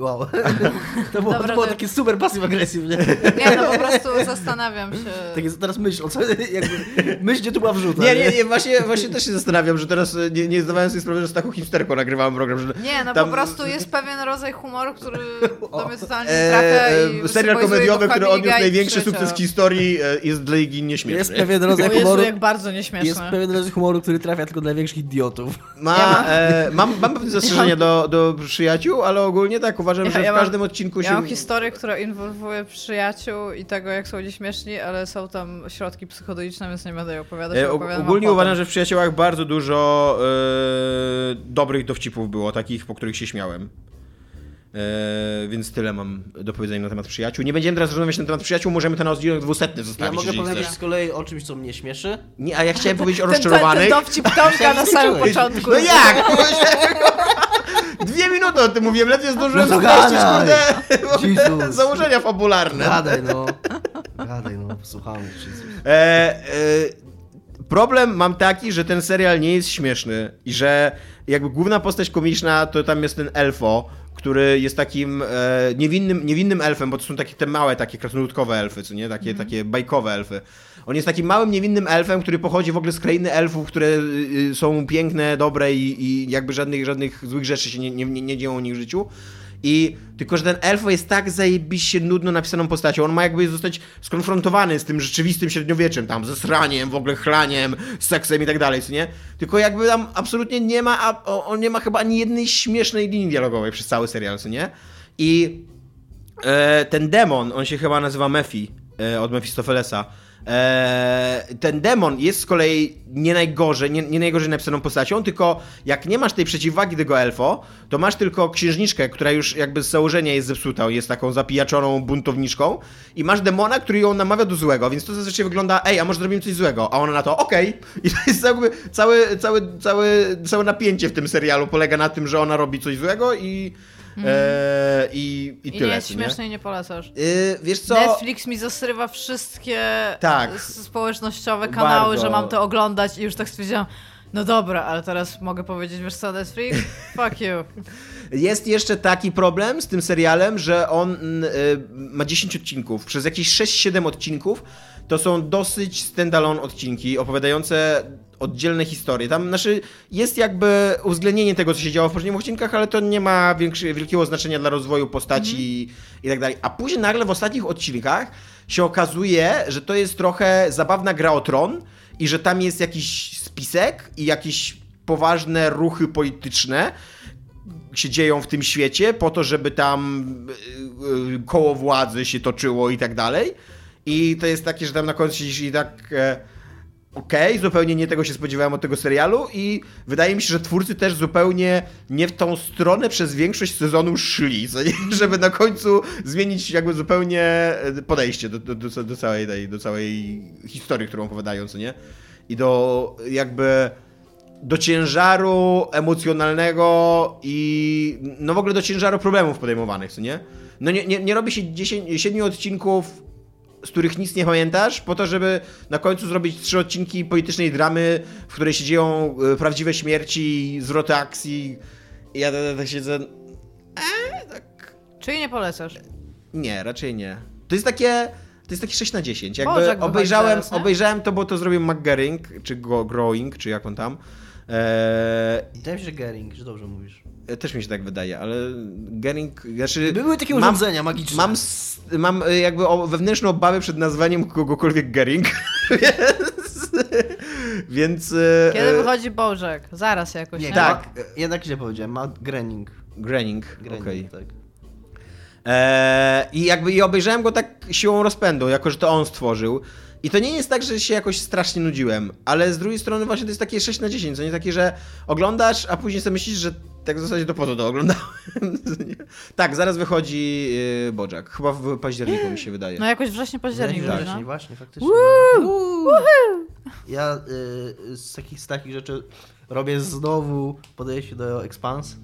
Wow. (laughs) To było, Dobra, to było takie super pasyw agresywne. Nie, no po prostu zastanawiam się. Tak jest, teraz myśl, co, jakby, myśl, gdzie tu była wrzuta. Nie, nie, nie, właśnie, właśnie też się zastanawiam, że teraz nie, nie zdawałem sobie sprawy, że z taką hipsterką nagrywałem program. Że nie, no tam... po prostu jest pewien rodzaj humoru, który (laughs) do mnie totalnie e, trafia e, Serial komediowy, który odniósł największy sukces w historii e, jest dla Igi nieśmieszny. Jest pewien rodzaj humoru. Jezu, jak bardzo nieśmieszny. Jest pewien rodzaj humoru, który trafia tylko dla większych idiotów. Ma, e, mam, mam pewne zastrzeżenia do, do przyjaciół, ale ogólnie tak uważam, ja, że ja w każdym odcinku ja się... mam historię, która inwolwuje przyjaciół i tego, jak są oni śmieszni, ale są tam środki psychodeliczne, więc nie będę jej opowiadać. E, ogólnie uważam, że w przyjaciołach bardzo dużo e, dobrych dowcipów było, takich, po których się śmiałem. E, więc tyle mam do powiedzenia na temat przyjaciół. Nie będziemy teraz rozmawiać na temat przyjaciół, możemy ten odcinek dwusetny zostawić. Ja mogę powiedzieć z kolei o czymś, co mnie śmieszy? Nie, a ja chciałem (laughs) powiedzieć o rozczarowanych. Ten, ten dowcip Tomka (laughs) na samym początku. No jak? (laughs) Dwie minuty o tym mówiłem, ledwie zdążyłem no streścić, kurde, (laughs) założenia fabularne. Gadaj no, gadaj no, posłuchamy. E, e, problem mam taki, że ten serial nie jest śmieszny i że jakby główna postać komiczna to tam jest ten elfo, który jest takim e, niewinnym, niewinnym elfem, bo to są takie te małe, takie krasnoludkowe elfy, co nie? Takie, mm. takie bajkowe elfy. On jest takim małym, niewinnym elfem, który pochodzi w ogóle z krainy elfów, które y, y, są piękne, dobre i, i jakby żadnych, żadnych złych rzeczy się nie, nie, nie dzieją w życiu. I tylko, że ten elfo jest tak zajebiście nudno napisaną postacią. On ma jakby zostać skonfrontowany z tym rzeczywistym średniowieczem, tam ze sraniem, w ogóle chlaniem, seksem i tak dalej, co nie? Tylko jakby tam absolutnie nie ma, a on nie ma chyba ani jednej śmiesznej linii dialogowej przez cały serial, co nie? I e, ten demon, on się chyba nazywa Mefi e, od Mefistofelesa. Eee, ten demon jest z kolei nie najgorzej, nie, nie najgorzej napisaną postacią, tylko jak nie masz tej przeciwwagi tego elfo, to masz tylko księżniczkę, która już jakby z założenia jest zepsuta, jest taką zapijaczoną buntowniczką i masz demona, który ją namawia do złego, więc to zazwyczaj wygląda, ej, a może zrobimy coś złego, a ona na to, okej. Okay. I to jest jakby całe, całe, całe, całe napięcie w tym serialu polega na tym, że ona robi coś złego i Mm. E, I, i, I tyle. nie jest śmieszne i nie polecasz. Yy, wiesz co? Netflix mi zasrywa wszystkie tak. społecznościowe kanały, Bardzo. że mam to oglądać i już tak stwierdziłam, no dobra, ale teraz mogę powiedzieć, wiesz co, Netflix? (laughs) Fuck you. Jest jeszcze taki problem z tym serialem, że on y, ma 10 odcinków. Przez jakieś 6-7 odcinków to są dosyć standalone odcinki opowiadające oddzielne historie. Tam znaczy, jest jakby uwzględnienie tego, co się działo w poprzednich odcinkach, ale to nie ma większy, wielkiego znaczenia dla rozwoju postaci mm. i tak dalej. A później nagle w ostatnich odcinkach się okazuje, że to jest trochę zabawna gra o tron i że tam jest jakiś spisek i jakieś poważne ruchy polityczne się dzieją w tym świecie po to, żeby tam y, y, koło władzy się toczyło i tak dalej. I to jest takie, że tam na końcu i tak e, okej, okay, zupełnie nie tego się spodziewałem od tego serialu i wydaje mi się, że twórcy też zupełnie nie w tą stronę przez większość sezonu szli, (laughs) żeby na końcu zmienić jakby zupełnie e, podejście do, do, do, całej tej, do całej historii, którą opowiadają, co nie? I do jakby do ciężaru emocjonalnego i no w ogóle do ciężaru problemów podejmowanych, co nie? No nie, nie, nie robi się 10, 7 odcinków z których nic nie pamiętasz, po to, żeby na końcu zrobić trzy odcinki politycznej dramy, w której się dzieją e, prawdziwe śmierci, zwroty akcji. I ja tak, tak siedzę. Eee, tak. Czyli nie polecasz? Nie, raczej nie. To jest takie. To jest takie 6 na 10. Jakby Bożek obejrzałem, teraz, obejrzałem to, bo to zrobił McGering, czy Go, Growing, czy jak on tam. Eee, Wydaje mi się, że Gering, że dobrze mówisz. też mi się tak wydaje, ale Gering. Znaczy, Były takie mam- urządzenia magiczne. Mam, mam y, jakby wewnętrzną obawę przed nazwaniem kogokolwiek Gering. (laughs) więc. więc y, Kiedy wychodzi Bożek? Zaraz jakoś, Nie, nie? tak. tak. Jednak źle powiedziałem, ma Grening. Grening, Grening, okej. tak. Eee, I jakby i obejrzałem go tak siłą rozpędu, jako że to on stworzył. I to nie jest tak, że się jakoś strasznie nudziłem, ale z drugiej strony właśnie to jest takie 6 na 10, co nie takie, że oglądasz, a później sobie myślisz, że tak w zasadzie to po to to oglądałem. (laughs) tak, zaraz wychodzi yy, Bojack. Chyba w październiku mi się wydaje. No jakoś wrześniu, październik tak, właśnie, no. właśnie, faktycznie. Ja y, z, takich, z takich rzeczy robię znowu podejście do Expans.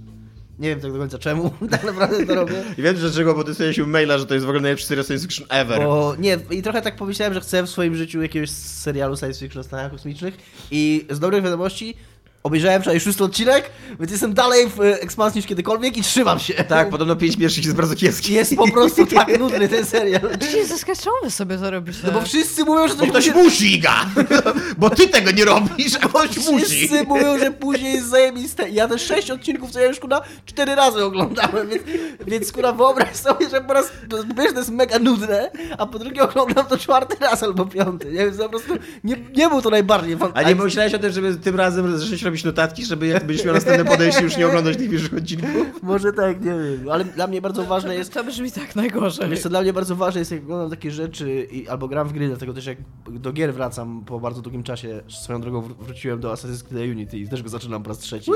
Nie wiem tak do końca czemu, (laughs) tak naprawdę to robię. I wiem dlaczego, bo dostaliśmy maila, że to jest w ogóle najlepszy serial science fiction ever. Bo nie, i trochę tak pomyślałem, że chcę w swoim życiu jakiegoś serialu science fiction o stanach kosmicznych i z dobrych wiadomości obejrzałem wczoraj szósty odcinek, więc jestem dalej w e, ekspansji niż kiedykolwiek i trzymam się. Tak, podobno pięć pierwszych jest bardzo kiepski. Jest po prostu (laughs) tak nudny ten serial. Jesus, czemu wy sobie to robicie? No bo wszyscy mówią, że Bo coś ktoś musi... musi, Iga! (laughs) Bo ty tego nie robisz, a ktoś musi. Wszyscy mówią, że później jest zajebiste. Ja te sześć odcinków, co ja już kurwa cztery razy oglądałem, więc, więc kurwa wyobraź sobie, że po raz po pierwsze to jest mega nudne, a po drugie oglądam to czwarty raz albo piąty. Nie wiem, po prostu nie, nie był to najbardziej fan... A nie pomyślałeś o tym, żeby tym razem zacząć robić notatki, żeby jak będziesz miał następne podejście, już nie oglądać tych pierwszych odcinków? Może tak, nie wiem. Ale dla mnie bardzo ważne jest. To brzmi tak najgorzej. Wiesz co, dla mnie bardzo ważne jest, jak oglądam takie rzeczy i, albo gram w gry, dlatego też jak do gier wracam po bardzo długim czasie, swoją drogą wr- wróciłem do Assassin's Creed Unity i też go zaczynam po raz trzeci.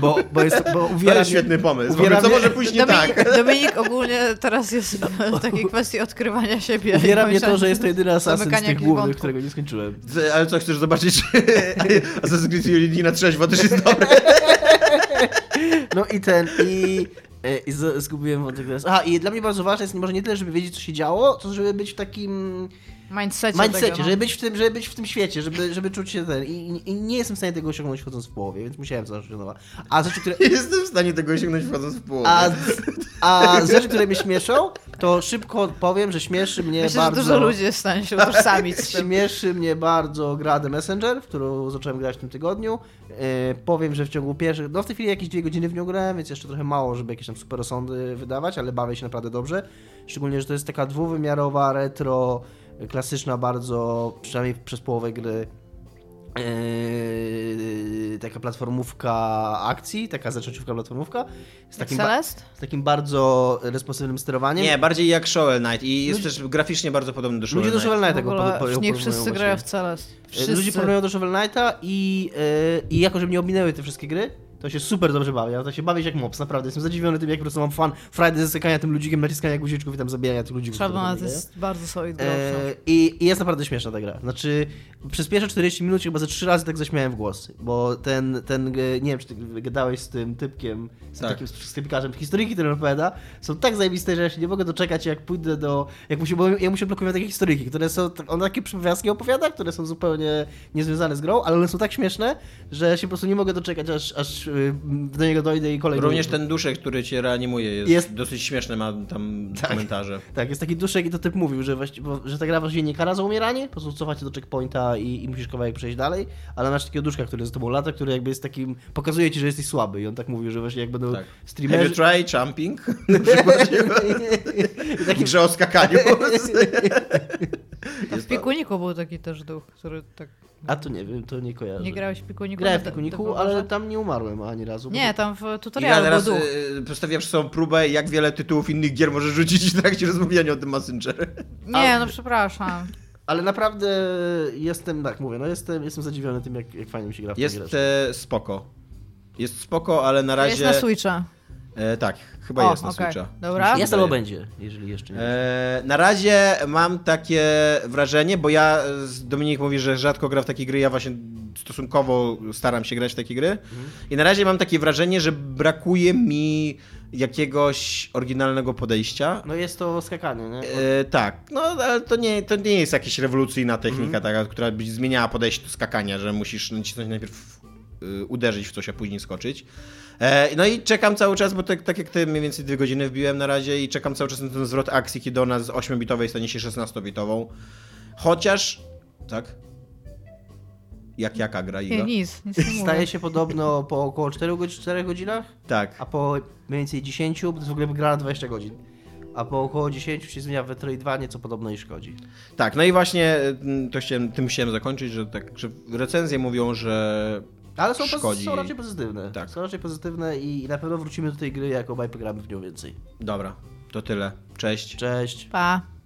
Bo, bo, jest, bo To jest świetny pomysł. Uwiera co może pójść nie Dominik, tak? (laughs) Dominik ogólnie teraz jest w takiej kwestii odkrywania siebie. Uwiera mnie to, że jest to jedyny Assassin z tych głównych, wątków. którego nie skończyłem. Ale co, chcesz zobaczyć, czy (laughs) Assassin's Creed Unity na trzeźwo też jest (laughs) dobre? No i ten, i, e, i z, zgubiłem wątek teraz. Aha, i dla mnie bardzo ważne jest może nie tyle, żeby wiedzieć, co się działo, co żeby być w takim Mindsetie mindsetie, tego, no. żeby być w tym, żeby być w tym świecie, żeby, żeby czuć się ten. I, I nie jestem w stanie tego osiągnąć wchodząc w połowie, więc musiałem zacząć od nowa. A rzeczy, które. Nie (laughs) jestem w stanie tego osiągnąć wchodząc w połowę. A, a rzeczy, które mnie śmieszą, to szybko powiem, że śmieszy mnie Myślę, bardzo. że dużo ludzi jest w stanie się utożsamić z tym. Śmieszy mnie bardzo gra The Messenger, w którą zacząłem grać w tym tygodniu. E, powiem, że w ciągu pierwszych, no w tej chwili jakieś dwie godziny w nią grałem, więc jeszcze trochę mało, żeby jakieś tam super osądy wydawać, ale bawię się naprawdę dobrze. Szczególnie, że to jest taka dwuwymiarowa, retro, klasyczna bardzo, przynajmniej przez połowę gry. e, taka platformówka akcji, taka zacząciówka platformówka. Z takim, ba- Celest? z takim bardzo responsywnym sterowaniem. Nie, bardziej jak Shovel Knight i jest też graficznie bardzo podobny do Shovel Ludzie do Knight. Shovel Knighta go po- po- niech wszyscy właśnie. grają w Celest. E, Wszyscy. Ludzie porównują do Shovel Knighta i, e, i jako, że mnie ominęły te wszystkie gry, to się super dobrze bawię. Ja to się bawię jak mops, naprawdę. Jestem zadziwiony tym, jak po prostu mam fan Friday zasykania tym ludzikiem, naciskania guziczków i tam zabijania tych tam Knight biegają. jest bardzo solid gra. E, i, I jest naprawdę śmieszna ta gra. Znaczy, przez pierwsze 40 minut się chyba ze trzy razy tak zaśmiałem w głos, bo ten, ten e, nie wiem, czy ty gadałeś z tym typkiem, z tym Tak. takim sklepikarzem, historyjki, które opowiada, są tak zajebiste, że ja się nie mogę doczekać, jak pójdę do, jak mu się, bo ja mu się blokują takie historyjki, które są, on takie przywiązki opowiada, które są zupełnie niezwiązane z grą, ale one są tak śmieszne, że się po prostu nie mogę doczekać, aż, aż y, do niego dojdę i kolejny. Również ten duszek, który cię reanimuje jest, Jest- dosyć śmieszny, ma tam Tak. komentarze. Tak, jest taki duszek i to typ mówił, że, właści- bo, że ta gra właściwie nie kara za umieranie, po prostu cofa cię do checkpointa i, i musisz kawałek przejść dalej, ale masz takiego duszka, który z tobą lata, który jakby jest takim, pokazuje ci, że jesteś słaby i on tak mówił, że właśnie jak będą Tak. Have you streamerzy... tried jumping? (laughs) Na przykład (laughs) taki, grze o skakaniu. (laughs) W Pikuniku był taki też duch, który tak... a to nie wiem, to nie kojarzę. Nie grałeś w Pikuniku? Grałem w Pikuniku, ale tam nie umarłem ani razu. Nie, tam w I ja tutorialu teraz był duch. y, postawiłem przed sobą próbę, jak wiele tytułów innych gier możesz rzucić w trakcie rozmawiania o tym Messenger. Nie, no przepraszam. Ale naprawdę jestem, tak mówię, no jestem, jestem zadziwiony tym, jak, jak fajnie mi się gra w tę grę. Jest e, spoko. Jest spoko, ale na Jest razie... na Switcha. E, tak, chyba O, jest na okej. Switcha. Dobra. Jest albo będzie, jeżeli jeszcze nie. E, na razie mam takie wrażenie, bo ja, z- Dominik mówi, że rzadko gra w takie gry, ja właśnie stosunkowo staram się grać w takie gry. I na razie mam takie wrażenie, że brakuje mi jakiegoś oryginalnego podejścia. No jest to skakanie, nie? E, tak, no ale to nie, to nie jest jakaś rewolucyjna technika, mm. taka, która by zmieniała podejście do skakania, że musisz nacisnąć najpierw y, uderzyć w coś, a później skoczyć. E, no i czekam cały czas, bo tak, tak jak ty mniej więcej dwie godziny wbiłem na razie i czekam cały czas na ten zwrot akcji, kiedy ona z 8-bitowej stanie się 16-bitową. Chociaż, tak? Jak jaka gra Iga? Nie, nic, nic nie Staje się podobno po około 4, 4 godzinach, Tak. a po mniej więcej 10, bo to jest w ogóle gra na 20 godzin. A po około 10 się zmienia w 2, nieco podobno i szkodzi. Tak, no i właśnie mm, to chciałem, tym chciałem zakończyć, że, tak, że recenzje mówią, że Ale są, szkodzi. są raczej pozytywne. Tak. Są raczej pozytywne i na pewno wrócimy do tej gry, jak obaj pogramy w nią więcej. Dobra, to tyle. Cześć. Cześć. Pa.